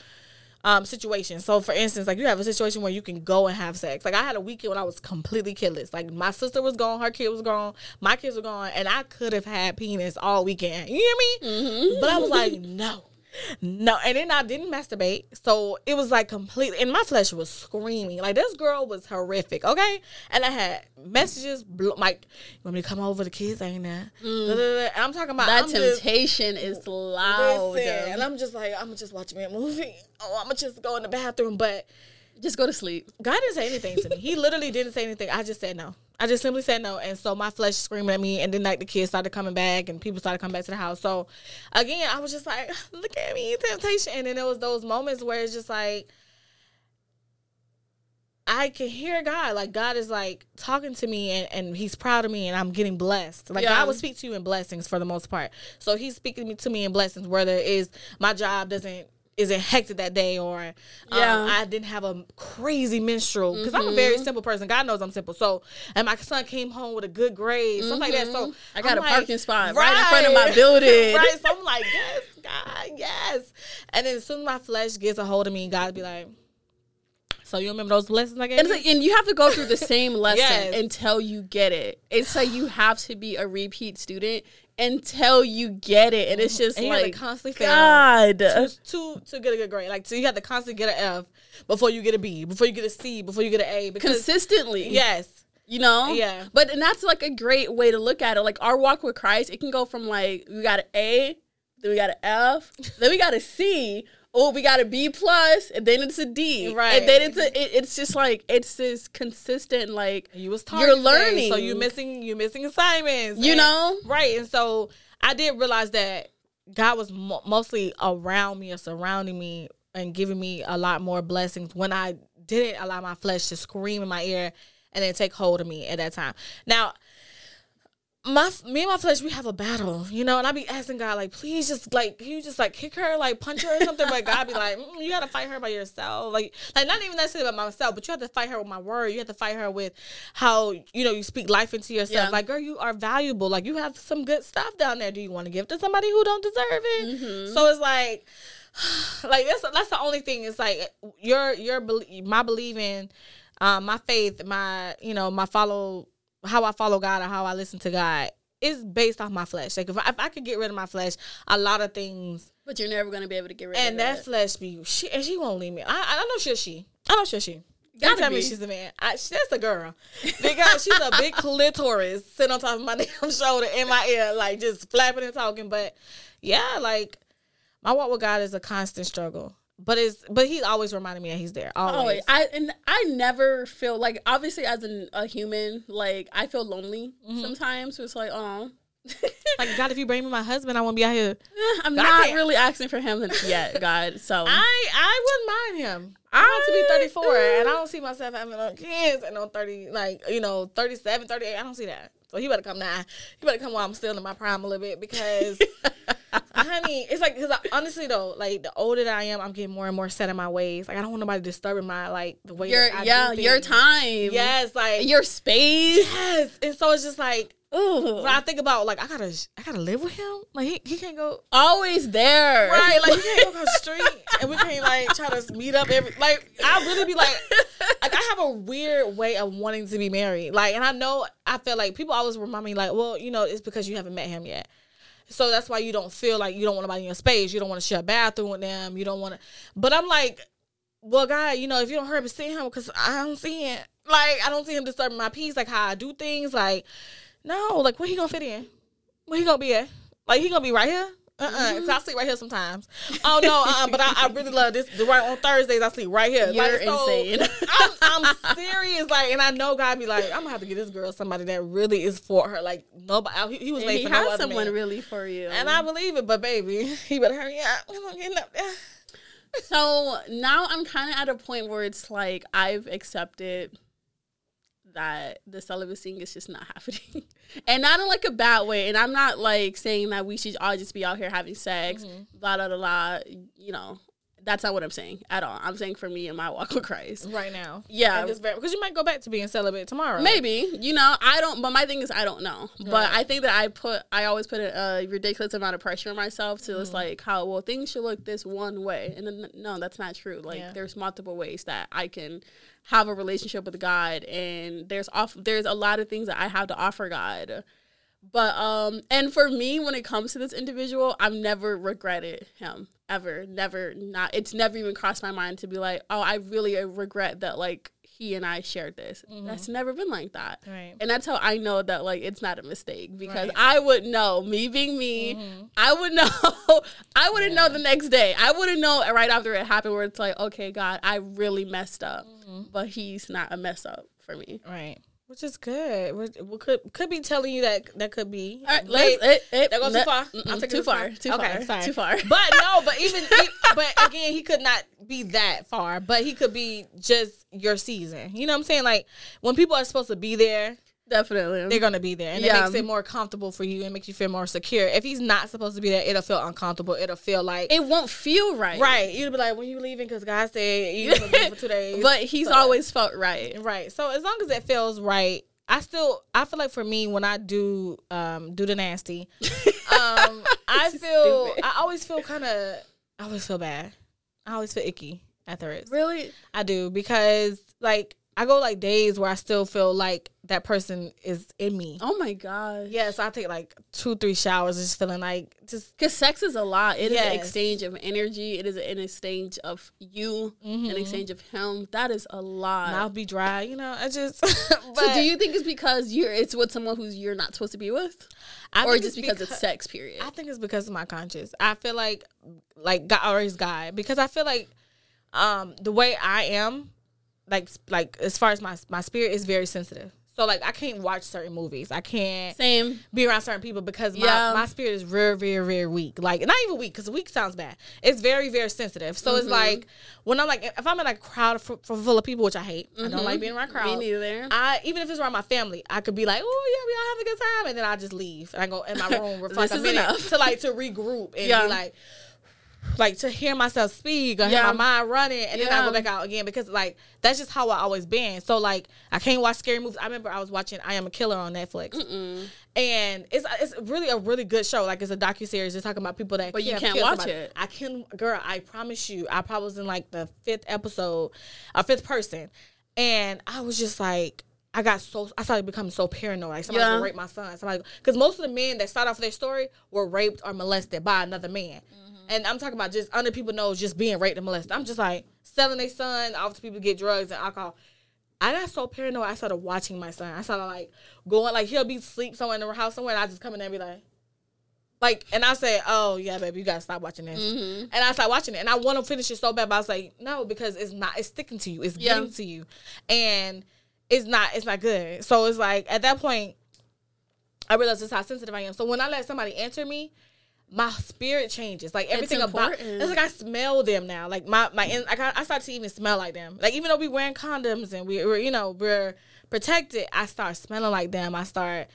um situations. So for instance, like you have a situation where you can go and have sex. Like I had a weekend when I was completely kidless. Like my sister was gone, her kid was gone, my kids were gone, and I could have had penis all weekend. You hear me? But I was like, no. No, and then I didn't masturbate, so it was like completely, and my flesh was screaming. Like this girl was horrific, okay? And I had messages like, "You want me to come over? The kids ain't there." Mm. And I'm talking about That I'm just- temptation is loud. Listen, and I'm just like, I'm gonna just watch me a movie. Oh, I'm gonna just go in the bathroom. But Just go to sleep. God didn't say anything to me. He literally didn't say anything. I just said no. I just simply said no. And so my flesh screaming at me. And then like the kids started coming back and people started coming back to the house. So again, I was just like, look at me, temptation. And then there was those moments where it's just like, I can hear God. Like God is like talking to me and, and he's proud of me and I'm getting blessed. Like Yeah. God will speak to you in blessings for the most part. So he's speaking to me in blessings, whether it is my job doesn't isn't hectic that day or um, Yeah. Mm-hmm. I didn't have a crazy menstrual because I'm a very simple person. God knows I'm simple. So and my son came home with a good grade, stuff like that. So Mm-hmm. I got I'm a like, parking spot right in front of my building. right. So I'm like, yes, God, yes. And then as soon as my flesh gets a hold of me, God be like, so you remember those blessings I gave And, you? like, and you have to go through the same lesson Yes. until you get it. It's like you have to be a repeat student until you get it. And it's mm-hmm. just And you have to like, constantly fail. God. to, to to get a good grade. Like so you have to constantly get an F before you get a B, before you get a C, before you get an A. Because Consistently. yes, You know? Yeah. But and that's like a great way to look at it. Like our walk with Christ, it can go from like we got an A, then we got an F, then we got a C. Oh, we got a B plus, and then it's a D, Right. And then it's a, it, it's just like it's this consistent, like you was talking. You're learning. so you're missing you're missing assignments. You And- know? right? And so I did realize that God was mo- mostly around me or surrounding me and giving me a lot more blessings when I didn't allow my flesh to scream in my ear and then take hold of me at that time. Now. My me and my flesh, we have a battle, you know, and I be asking God, like, please, just like, can you just like kick her, like punch her or something? But God be like, mm, you got to fight her by yourself, like, like not even necessarily by myself, but you have to fight her with my word. You have to fight her with how you know you speak life into yourself. Yeah. Like, girl, you are valuable. Like, you have some good stuff down there. Do you want to give to somebody who don't deserve it? Mm-hmm. So it's like, like that's that's the only thing. It's like your your my believing, um, my faith, my you know my follow how I follow God or how I listen to God is based off my flesh. Like if I, if I could get rid of my flesh, a lot of things but you're never gonna be able to get rid and of And that it. flesh be she and she won't leave me. I I know she's she. I know she's she. Don't Gotta tell me she's a man. I, she- that's a girl because she's a big clitoris sitting on top of my damn shoulder in my ear, like just flapping and talking. But yeah, like my walk with God is a constant struggle. But it's but he's always reminded me that he's there. Always. Always. I and I never feel like obviously as an, a human, like I feel lonely Mm-hmm. sometimes. So it's like, oh, like God, if you bring me my husband, I won't be out here. I'm God not can't- really asking for him yet, God. So I I wouldn't mind him. I want to be 34 and I don't see myself having no kids and on 30 like you know 37 38 I don't see that. So he better come now. He better come while I'm still in my prime a little bit because honey, it's like cuz honestly though, like the older that I am, I'm getting more and more set in my ways. Like I don't want nobody disturbing my like the way your yeah, your time, Yes, like your space. yes. And so it's just like Ooh, when I think about like I got to I got to live with him. Like he, he can't go always there, Right, like you can't go across the street and we can't like try to meet up every like I really be like like I have a weird way of wanting to be married. Like and I know I feel like people always remind me like, well, you know, it's because you haven't met him yet. So that's why you don't feel like you don't want nobody in your space. You don't want to share a bathroom with them. You don't want to. But I'm like, well, God, you know, if you don't hurry up and see him, because I don't see it. Like, I don't see him disturbing my peace, like how I do things. Like, no, like, where he gonna fit in? Where he gonna be at? Like, he gonna be right here? Uh uh Cause I sleep right here sometimes. Oh no, uh-uh, but I, I really love this. The right on Thursdays, I sleep right here. You're like, so insane. I'm, I'm serious. Like, and I know God be like, I'm gonna have to get this girl somebody that really is for her. Like, nobody. He, he was And made he for has someone man. really for you. And I believe it, but baby, he better hurry up. I'm getting up there. So now I'm kind of at a point where it's like I've accepted that the celibacy is just not happening, and not in like a bad way. And I'm not like saying that we should all just be out here having sex, blah blah blah. blah. You know, that's not what I'm saying at all. I'm saying for me and my walk with Christ. right now. Yeah. And this very because you might go back to being celibate tomorrow. Maybe you know I don't, but my thing is I don't know. But Right. I think that I put I always put a, ridiculous amount of pressure on myself to it's mm-hmm. like how well things should look this one way, and then no, that's not true. Like Yeah. there's multiple ways that I can have a relationship with God, and there's off there's a lot of things that I have to offer God. But um, and for me, when it comes to this individual, I've never regretted him ever. Never, not. It's never even crossed my mind to be like, oh, I really uh, regret that. Like he and I shared this. Mm-hmm. That's never been like that. Right. And that's how I know that like it's not a mistake because Right. I would know. Me being me, mm-hmm. I would know. I wouldn't know the next day. I wouldn't know right after it happened where it's like, okay, God, I really messed up, mm-hmm. but He's not a mess up for me. Right. Which is good. We could could be telling you that that could be. All right, Wait, let's. It, it, that goes too far. I'm taking too far. Too Okay, far. sorry. Too far. But no, but even but again, he could not be that far. But he could be just your season. You know what I'm saying? Like when people are supposed to be there, Definitely. they're gonna be there, and Yeah. it makes it more comfortable for you and makes you feel more secure. If he's not supposed to be there, it'll feel uncomfortable. It'll feel like it won't feel right. right. You'll be like, when you leaving? Because God said you for two days. But He's So- always felt right. Right. So as long as it feels right, I still I feel like for me when I do um do the nasty, um I feel Stupid. I always feel kind of I always feel bad. I always feel icky after it. Really? I do because like I go like days where I still feel like that person is in me. Oh my god. Yeah, so I take like two, three showers, just feeling like just Because sex is a lot. It is an exchange of energy. It is an exchange of you, Mm-hmm. an exchange of him. That is a lot. mouth be dry, you know. I just. so do you think it's because you're it's with someone who's you're not supposed to be with, I or just it's because it's sex? Period. I think it's because of my conscience. I feel like like God his God because I feel like um the way I am like like as far as my my spirit is very sensitive. So like I can't watch certain movies. I can't Same. be around certain people because my, Yeah. my spirit is very very very weak. Like not even weak because weak sounds bad. It's very very sensitive. So Mm-hmm. it's like when I'm like if I'm in a crowd full, full of people, which I hate. I don't like being around crowds. Mm-hmm. Me neither. I even if it's around my family, I could be like, "Oh yeah, we all have a good time," and then I just leave and I go in my room for like a minute enough. to like to regroup and Yeah. be like, like to hear myself speak or hear my mind running, and then I go back out again because like that's just how I always been. So like I can't watch scary movies. I remember I was watching I Am a Killer on Netflix, and it's it's really a really good show. Like it's a docu series just talking about people that But you can't watch somebody. it. I can, girl. I promise you. I probably was in like the fifth episode, a fifth person, and I was just like, I got so, I started becoming so paranoid. Like somebody Yeah. gonna rape my son. Somebody, because most of the men that start off their story were raped or molested by another man, Mm-hmm. And I'm talking about just under people know just being raped and molested. I'm just like selling their son off to people to get drugs and alcohol. I got so paranoid. I started watching my son. I started like going like he'll be asleep somewhere in the house somewhere, and I just come in there and be like, like, and I say, "Oh yeah, baby, you gotta stop watching this." Mm-hmm. And I start watching it, and I want to finish it so bad, but I was like, "No," because it's not. It's sticking to you. It's Yeah. getting to you, and it's not. It's not good. So it's like at that point, I realized just how sensitive I am. So when I let somebody enter me, my spirit changes. Like everything about important. it's like I smell them now. Like my my in- I got I start to even smell like them. Like even though we wearing condoms and we, we're you know we're protected, I start smelling like them. I start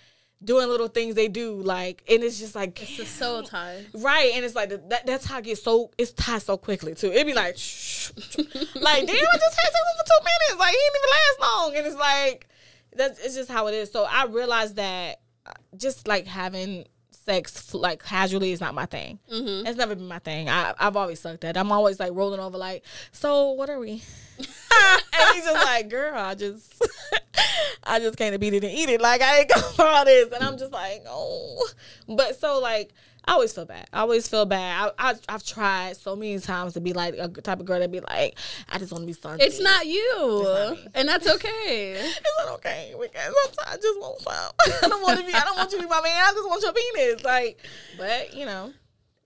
doing little things they do. Like and it's just like It's a soul tie. Right, and it's like that, that's how I get so it's tied so quickly too. It'd be like, like damn, I just had sex for two minutes. Like he didn't even last long, and it's like that's it's just how it is. So I realized that uh, just like having sex like casually is not my thing. Mm-hmm. It's never been my thing. I I've always sucked at. I'm always like rolling over like, so what are we? and he's just like, girl, I just I just came to beat it and eat it. Like I didn't come for all this, and I'm just like, oh. But so like. I always feel bad. I always feel bad. I, I, I've tried so many times to be like a type of girl that be like, I just want to be something. It's not you, not and that's okay. It's not okay because I just want some. I don't want to be. I don't want you to be my man. I just want your penis. Like, but you know,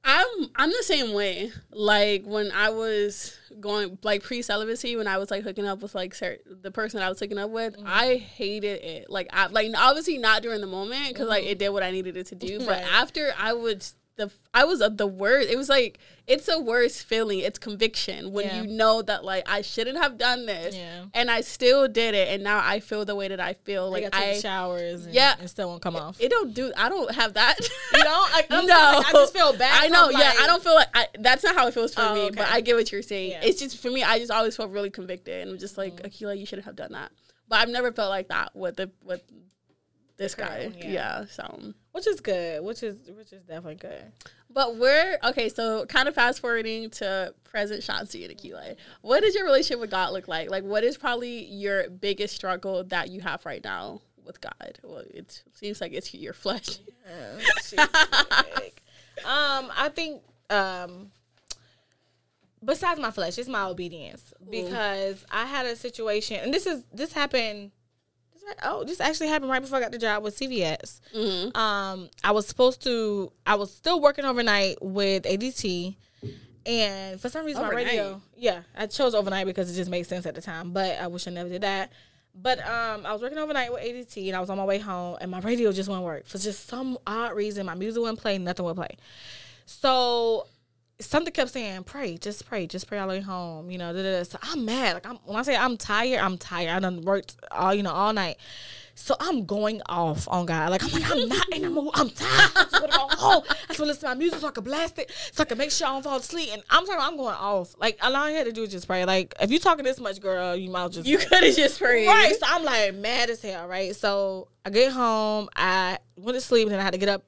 I'm I'm the same way. Like when I was going like pre celibacy, when I was like hooking up with like the person that I was hooking up with, Mm-hmm. I hated it. Like I like obviously not during the moment because like it did what I needed it to do, but Mm-hmm. Right. after I would the I was uh, the worst. It was like it's a worst feeling. It's conviction when Yeah. you know that like I shouldn't have done this, Yeah. and I still did it, and now I feel the way that I feel. like I take I. showers. And, Yeah. and still won't come off. it don't do. I don't have that. You like, I'm no, like, I just feel bad. I know. Yeah, like- I don't feel like I, that's not how it feels for Oh, me. okay. But I get what you're saying. Yeah. It's just for me. I just always felt really convicted, and I'm just like, Mm. Akila, you shouldn't have done that. But I've never felt like that with the with this guy. yeah. Yeah. So, which is good. Which is which is definitely good. but we're okay. So, kind of fast forwarding to present Shanti and Akila. What does your relationship with God look like? Like, what is probably your biggest struggle that you have right now with God? Well, it seems like it's your flesh. um, I think um, besides my flesh, it's my obedience because I had a situation, and this is this happened. Oh, this actually happened right before I got the job with CVS. Mm-hmm. Um, I was supposed to. I was still working overnight with ADT, and for some reason my radio. Yeah, I chose overnight because it just made sense at the time. But I wish I never did that. But um, I was working overnight with ADT, and I was on my way home, and my radio just wouldn't work for just some odd reason. My music wouldn't play, nothing would play. So something kept saying, "Pray, just pray, just pray all the way home." You know, da, da, da. so I'm mad. Like I'm when I say I'm tired, I'm tired. I done worked all you know all night. So I'm going off on God. Like I'm like I'm not in the mood. I'm tired. I just want to go home. I just want to listen to my music so I can blast it, so I can make sure I don't fall asleep. And I'm talking. I'm going off. Like all I had to do is just pray. Like if you talking this much, girl, you might just You could have just prayed. Right. So I'm like mad as hell, right? So I get home, I went to sleep, and then I had to get up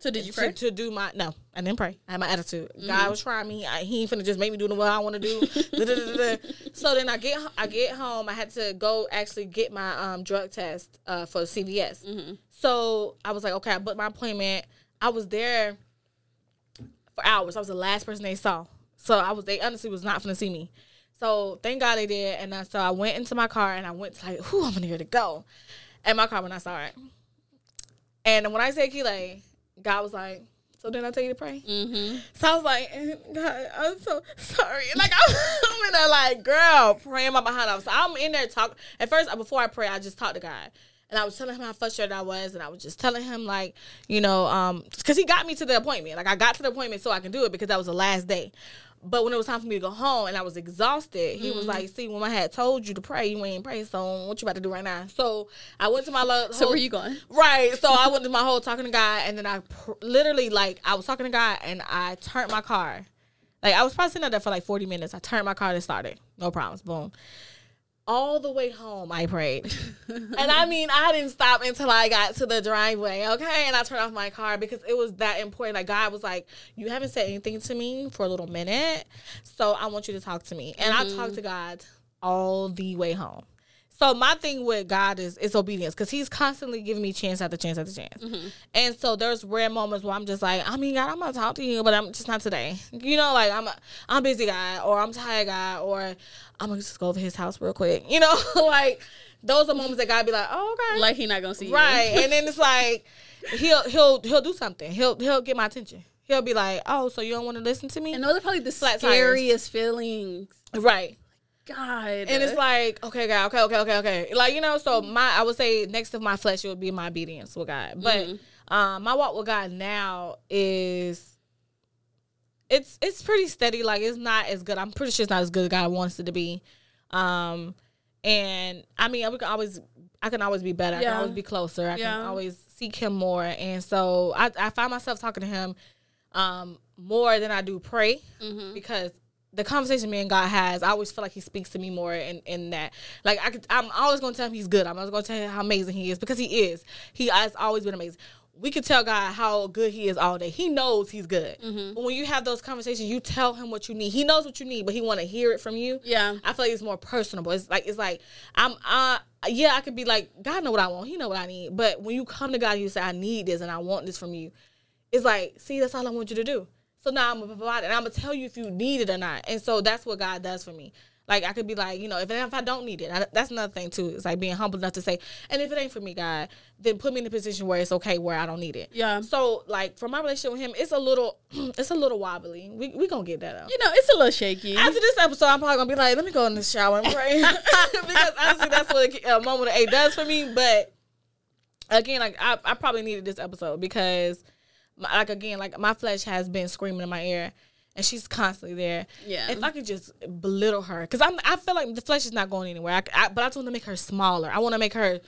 So did you to, pray? to do my no, I didn't pray. I had my attitude. God was trying me. I, he ain't finna just make me do the what I want to do. Da, da, da, so then I get I get home. I had to go actually get my um drug test uh for CVS. So I was like, okay, I booked my appointment. I was there for hours. I was the last person they saw. So I was they honestly was not finna see me. So thank God they did. And I, so I went into my car and I went to like, who I'm gonna here to go. And my car when I saw it. And when I said Keeley, God was like, so then I tell you to pray. Mm-hmm. So I was like, God, I'm so sorry. Like I'm, in there like, girl, praying my behind off. So I'm in there talking. At first, before I pray, I just talked to God. And I was telling him how frustrated I was, and I was just telling him like, you know, um, because he got me to the appointment. Like I got to the appointment so I can do it because that was the last day. But when it was time for me to go home and I was exhausted, he was Mm-hmm. like, "See, when I had told you to pray, you ain't pray. So what you about to do right now?" So I went to my lo- So whole- where you going? Right. So I went to my whole talking to God, and then I pr- literally like I was talking to God, and I turned my car. Like I was probably sitting out there for like forty minutes. I turned my car and started. No problems. Boom. All the way home, I prayed, and I mean, I didn't stop until I got to the driveway. Okay, and I turned off my car because it was that important. Like God was like, "You haven't said anything to me for a little minute, so I want you to talk to me." And I mm-hmm. talked to God all the way home. So my thing with God is it's obedience because He's constantly giving me chance after chance after chance. Mm-hmm. And so there's rare moments where I'm just like, I mean, God, I'm gonna talk to you, but I'm just not today. You know, like I'm a, I'm busy guy, or I'm tired guy, or I'm gonna just go over his house real quick. You know, like those are moments that God be like, oh okay, Like he not gonna see you. right. and then it's like he'll he'll he'll do something. He'll he'll get my attention. He'll be like, oh, so you don't want to listen to me, And those are probably the Flat tires. scariest feelings. right? God. And it's like, okay, God, okay, okay, okay, okay. Like, you know, so my I would say next to my flesh it would be my obedience with God. But um my walk with God now is it's it's pretty steady. Like it's not as good. I'm pretty sure it's not as good as God wants it to be. Um and I mean we can always I can always be better. I can always be closer. I Yeah. can always seek him more. And so I, I find myself talking to him um more than I do pray Mm-hmm. because the conversation me and God has, I always feel like He speaks to me more in, in that. Like I could, I'm always gonna tell him He's good. I'm always gonna tell him how amazing He is because He is. He has always been amazing. we can tell God how good He is all day. He knows He's good. Mm-hmm. But when you have those conversations, you tell Him what you need. He knows what you need, but He want to hear it from you. Yeah. I feel like it's more personable. It's like it's like I'm uh yeah, I could be like, God know what I want, He know what I need. But when you come to God and you say, I need this and I want this from you, it's like, see, that's all I want you to do. So now I'm gonna provide it and I'm gonna tell you if you need it or not. And so that's what God does for me. Like I could be like, you know, if if I don't need it, I, that's another thing too. It's like being humble enough to say, and if it ain't for me, God, then put me in a position where it's okay where I don't need it. Yeah. So like for my relationship with him, it's a little, it's a little wobbly. We we gonna get that out. You know, it's a little shaky. After this episode, I'm probably gonna be like, let me go in the shower and pray because honestly, that's what A Moment With A does for me. But again, like I, I probably needed this episode because, like again, like my flesh has been screaming in my ear, and she's constantly there. Yeah. If I could just belittle her, because I'm, I feel like the flesh is not going anywhere. I, I, but I just want to make her smaller. I want to make her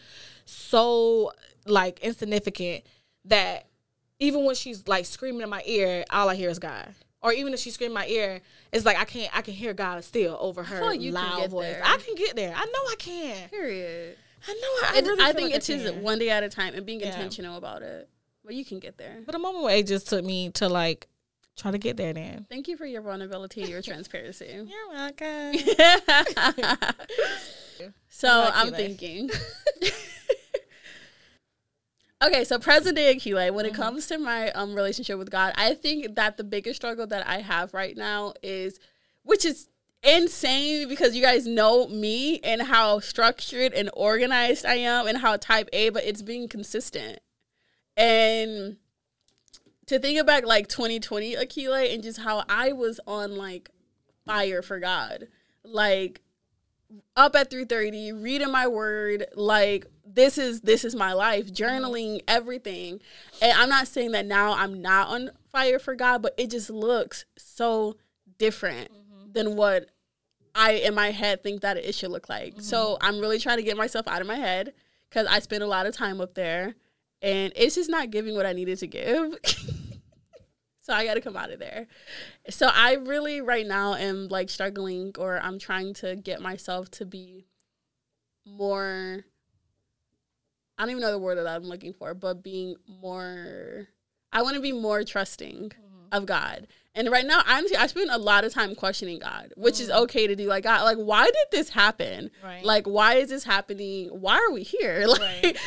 so like insignificant that even when she's like screaming in my ear, all I hear is God. Or even if she's screaming in my ear, it's like I can't I can hear God still over her like loud voice. there. I can get there. I know I can. Period. I know I, I It, really I think like it's just one day at a time and being Yeah. intentional about it. But you can get there. But a moment where it just took me to like try to get there then. Thank you for your vulnerability your transparency. You're welcome. so Like I'm thinking. okay, so present day Akile, when it Mm-hmm. comes to my um relationship with God, I think that the biggest struggle that I have right now is, which is insane because you guys know me and how structured and organized I am and how type A, but it's being consistent. And to think about like 2020 Akile and just how I was on like fire for God. Like up at 3:30 reading my word like this is this is my life journaling everything. And i'm not saying that now i'm not on fire for god but it just looks so different mm-hmm. than what i in my head think that it should look like. Mm-hmm. So i'm really trying to get myself out of my head because i spend a lot of time up there and it's just not giving what i needed to give so i got to come out of there so I really right now am like struggling or I'm trying to get myself to be more I don't even know the word that I'm looking for, but being more I want to be more trusting mm-hmm. of God. And right now I'm I spend a lot of time questioning God, which is mm-hmm. okay to do like God like why did this happen? Right. Like why is this happening? Why are we here? Like Right.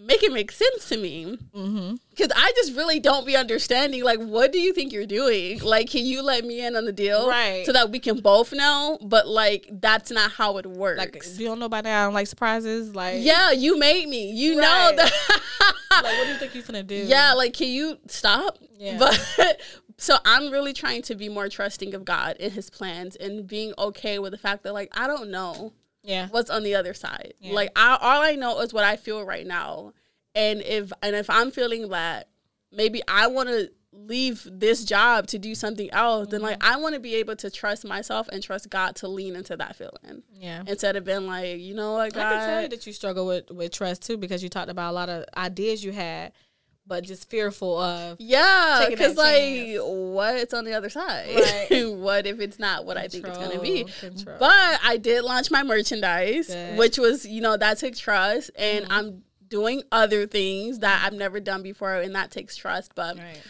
Make it make sense to me mm-hmm. because I just really don't be understanding. Like, what do you think you're doing? Like, can you let me in on the deal, Right. So that we can both know. But like, that's not how it works. Like you don't know by now, i don't like surprises, like yeah, you made me. You Right. know Like that. what do you think you're gonna do? yeah, like, can you stop? Yeah. But so I'm really trying to be more trusting of God and His plans and being okay with the fact that like I don't know yeah, what's on the other side. Yeah. Like I, all I know is what I feel right now, and if and if I'm feeling that maybe I want to leave this job to do something else, then like Mm-hmm. I want to be able to trust myself and trust God to lean into that feeling yeah. instead of being like, you know what, I can tell you that you struggle with with trust too because you talked about a lot of ideas you had, but just fearful of Yeah, because like, what's on the other side? Right. what if it's not what I think it's gonna be? Control, control. But I did launch my merchandise, Good. Mm-hmm. which was, you know, that took trust. And I'm doing other things that I've never done before, and that takes trust. But right,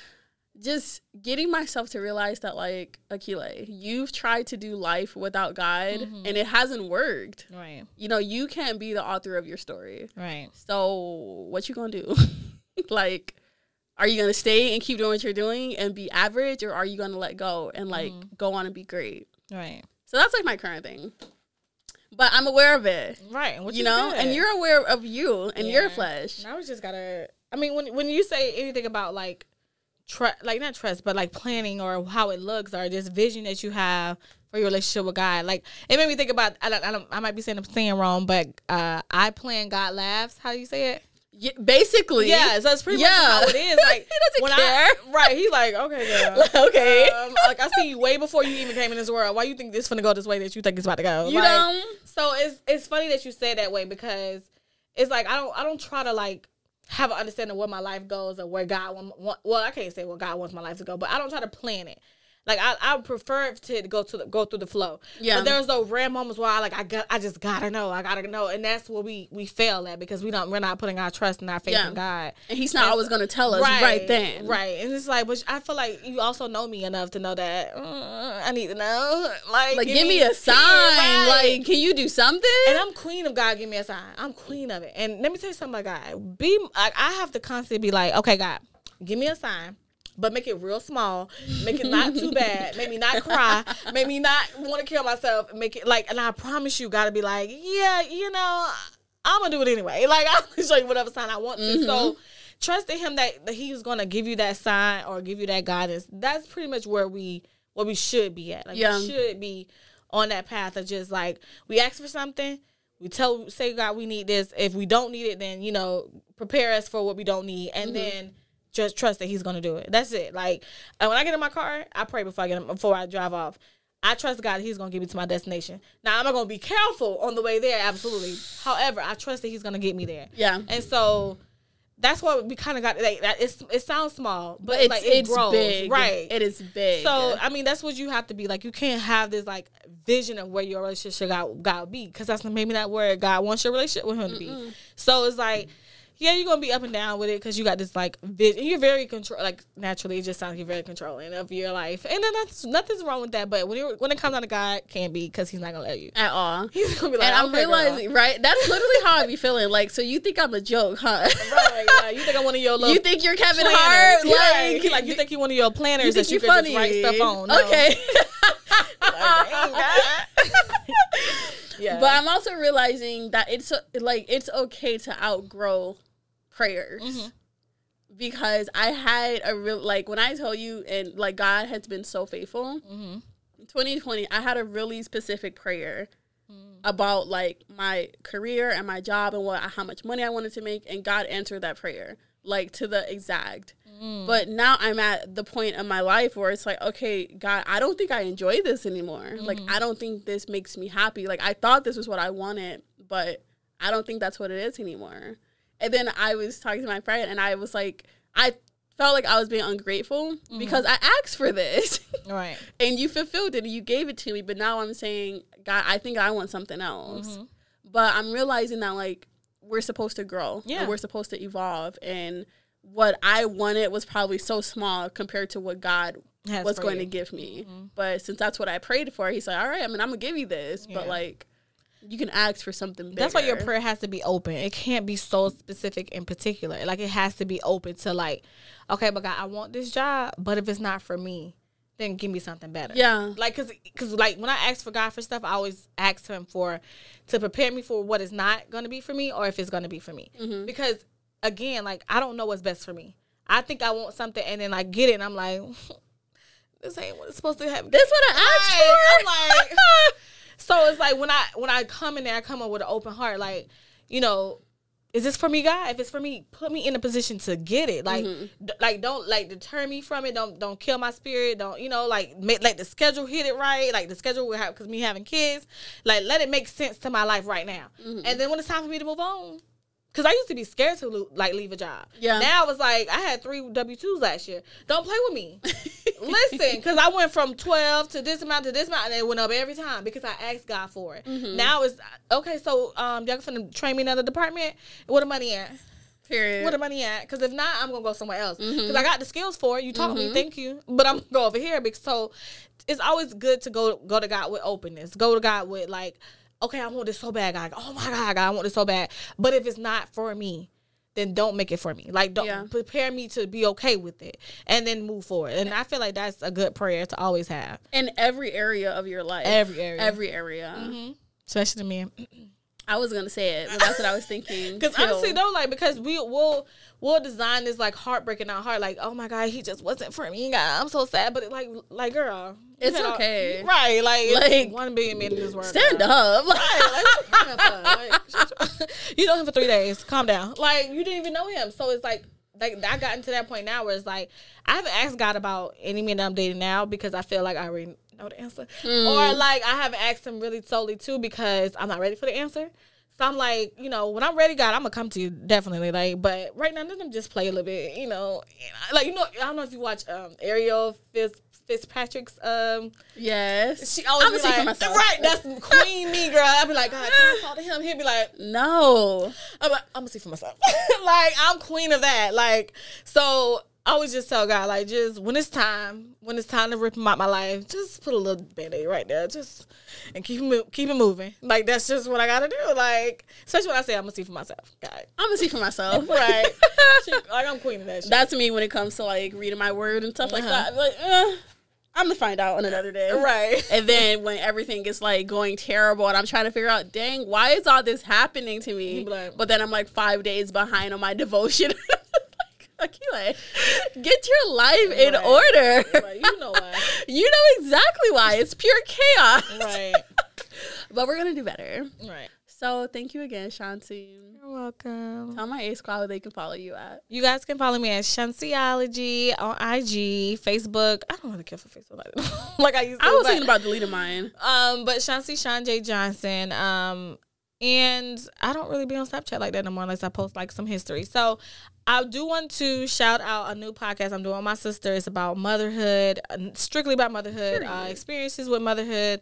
just getting myself to realize that, like, Akile, you've tried to do life without God, Mm-hmm. and it hasn't worked. right, You know, you can't be the author of your story. right. So, what you gonna do? like, are you gonna stay and keep doing what you're doing and be average, or are you gonna let go and like Mm-hmm. go on and be great? Right. So that's like my current thing. But I'm aware of it. Right. Which you know, good. and you're aware of you and your Yeah. flesh. Now we just gotta. I mean, when when you say anything about like, Trust, like not trust, but like planning or how it looks or this vision that you have for your relationship with God, like it made me think about. I don't, I, don't, I might be saying I'm saying wrong, but uh, I plan, God laughs. How do you say it? Yeah, basically. Yeah, so that's pretty much Yeah. how it is. Like He doesn't when care. I right, he's like, okay, girl. okay. Um, like I see you way before you even came in this world. Why you think this finna go this way that you think it's about to go? you Like, know? So it's it's funny that you say that way because it's like I don't I don't try to like have an understanding of where my life goes or where God want, want well I can't say where God wants my life to go, but I don't try to plan it. Like I, I would prefer to go to the, go through the flow. Yeah. But there's those rare moments where I like I got I just gotta know I gotta know, and that's where we we fail at because we don't we're not putting our trust and our faith Yeah. in God. And he's not always going to tell us right, then. Right. And it's like, but I feel like you also know me enough to know that uh, I need to know. Like, Like, give me a sign. Right. Like, can you do something? and I'm queen of God. Give me a sign. I'm queen of it. And let me tell you something about God. Be I have to constantly be like, okay, God, give me a sign. But make it real small. Make it not too bad. Make me not cry. Make me not want to kill myself. Make it like, and I promise you, gotta be like, yeah, you know, I'm gonna do it anyway. Like I'm gonna show you whatever sign I want to. Mm-hmm. So trusting him that, that he's gonna give you that sign or give you that guidance. That's pretty much where we where we should be at. Like Yeah. we should be on that path of just like we ask for something, we tell say God we need this. If we don't need it, then you know prepare us for what we don't need, and Mm-hmm. then just trust that He's gonna do it. That's it. Like and when I get in my car, I pray before I get in, before I drive off. I trust God He's gonna get me to my destination. Now I'm not gonna be careful on the way there, absolutely. However, I trust that He's gonna get me there. Yeah. And so that's what we kind of got. Like that, it's it sounds small, but, but it's, like it it's grows, big. right? It is big. So I mean, that's what you have to be. Like you can't have this like vision of where your relationship God God be because that's maybe not where God wants your relationship with Him to be. So it's like. Yeah, you're gonna be up and down with it because you got this like vision. You're very control, like naturally, it just sounds like you're very controlling of your life, and then that's nothing's wrong with that. But when you when it comes down to God, can't be because He's not gonna let you. at all. He's gonna be like, and I'm "Okay, girl." realizing, right? That's literally how I be feeling. Like, so you think I'm a joke, huh? right? Yeah, you think I'm one of your little you think you're Kevin planners. Hart? Yeah, Like, like you think you're one of your planners you that you you're can funny? just write stuff on. No. Okay. Like, yeah, But I'm also realizing that it's like it's okay to outgrow prayers. Mhm. Because I had a real like when I tell you and like God has been so faithful. Mhm. 2020, I had a really specific prayer Mm. about like my career and my job and what how much money I wanted to make and God answered that prayer like to the exact. Mm. But now I'm at the point in my life where it's like, okay, God, I don't think I enjoy this anymore. Like Mm-hmm. I don't think this makes me happy. Like I thought this was what I wanted, but I don't think that's what it is anymore. And then I was talking to my friend and I was like, I felt like I was being ungrateful Mm-hmm. because I asked for this. right. and you fulfilled it and you gave it to me but now i'm saying god i think i want something else Mm-hmm. but i'm realizing that like we're supposed to grow Yeah. and we're supposed to evolve and what i wanted was probably so small compared to what god Has was going you. to give me but since that's what i prayed for he's like all right i mean i'm gonna give you this but like you can ask for something bigger. That's why your prayer has to be open. It can't be so specific in particular. Like it has to be open to like, okay, but God, I want this job, but if it's not for me, then give me something better. yeah Like, cause, cause, like when I ask for God for stuff, I always ask Him for to prepare me for what is not going to be for me, or if it's going to be for me. Mm-hmm. Because again, like I don't know what's best for me. I think I want something, and then I get it, and I'm like, this ain't what it's supposed to happen. This what I asked for? I'm like, so it's like when I when I come in there, I come up with an open heart, like, you know. Is this for me, God? If it's for me, put me in a position to get it. Like, Mm-hmm. d- like don't like deter me from it. Don't don't kill my spirit. Don't you know like make like the schedule hit it right. Like the schedule we have because me having kids. Like let it make sense to my life right now. Mm-hmm. And then when it's time for me to move on, because I used to be scared to lo- like leave a job. Yeah. Now it's like I had three W twos last year. Don't play with me. Listen, because I went from twelve to this amount to this amount, and it went up every time because I asked God for it. Mm-hmm. Now it's okay. So um, y'all finna train me in another department. Where the money at? Period. Where the money at? Because if not, I'm gonna go somewhere else. Because Mm-hmm. I got the skills for it. You taught me, thank you. But I'm gonna go over here because so it's always good to go go to God with openness. Go to God with like, okay, I want this so bad, God. Oh my God, God, I want this so bad. But if it's not for me, then don't make it for me. Like don't Yeah. prepare me to be okay with it and then move forward. And I feel like that's a good prayer to always have. in every area of your life. Every area. Every area. Mm-hmm. Especially to me. I was gonna say it, but that's what I was thinking. Because honestly though, like because we will we'll design this like heartbreaking our heart, like, oh my god, he just wasn't for me. God, I'm so sad. But it, like like girl. You It's had all- okay. right. Like, Like, one billion men in this world. stand girl. up. Right, like, you know him for three days. Calm down. Like you didn't even know him. So it's like like I got into that point now where it's like I haven't asked God about any men that I'm dating now because I feel like I already know the answer. Hmm. Or like I haven't asked him really solely too because I'm not ready for the answer. So I'm like, you know, when I'm ready, God, I'm gonna come to you definitely. Like, but right now, let them just play a little bit, you know. Like, you know, I don't know if you watch um Ariel Fitz, Fitzpatrick's um Yes. she always I'ma be like, right, that's Queen Me girl. I'd be like, God, can I talk to him? He'd be like, No. I'm, like, I'm gonna see for myself. like I'm queen of that. Like so, I always just tell God like just when it's time, when it's time to rip him out my life, just put a little band-aid right there, just and keep him keep it moving. Like that's just what I gotta do. Like especially when I say I'm gonna see for myself. God. I'm gonna see for myself. Right. She- like I'm queen of that shit. That's me when it comes to like reading my word and stuff like Uh-huh. that. I'm like, eh, I'm gonna find out on another day. right. And then when everything is like going terrible and I'm trying to figure out, dang, why is all this happening to me? Like- but then I'm like five days behind on my devotion. like, Akile, get your life in order. Right. You know why. you know exactly why. It's pure chaos. Right. But we're gonna do better. Right. So thank you again, Shanti. You're welcome. Tell my A squad where they can follow you at. You guys can follow me at Shantiology on IG, Facebook. I don't really care for Facebook like, like I used to. I was but- thinking about deleting mine. Um, but Shanti Sean J Johnson. Um, and I don't really be on Snapchat like that no more unless I post like some history. So I do want to shout out a new podcast I'm doing with my sister. It's about motherhood, strictly about motherhood, uh, experiences with motherhood.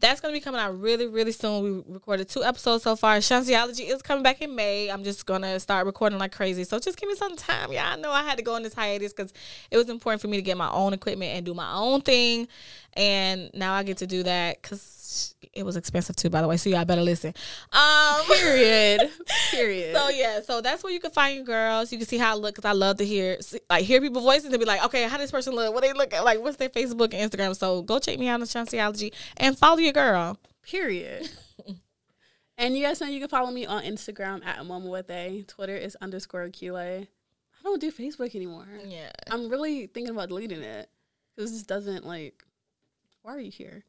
That's gonna be coming out really, really soon. We recorded two episodes so far. Shantiology is coming back in May. I'm just gonna start recording like crazy. So just give me some time. Yeah, I know I had to go on this hiatus because it was important for me to get my own equipment and do my own thing. And now I get to do that because it was expensive too, by the way. So y'all better listen. Um, Period. Period. so yeah, so that's where you can find your girls. You can see how I look because I love to hear like hear people voices and be like, okay, how does this person look? What they look at? Like, what's their Facebook and Instagram? So go check me out on Shantiology and follow your girl. Period. and you guys know you can follow me on Instagram at Mama with A. Twitter is underscore QA. I don't do Facebook anymore. Yeah, I'm really thinking about deleting it because this doesn't like. Why are you here?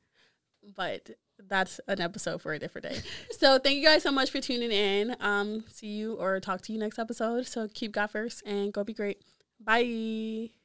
But that's an episode for a different day. so thank you guys so much for tuning in. Um, see you or talk to you next episode. So keep God first and go be great. Bye.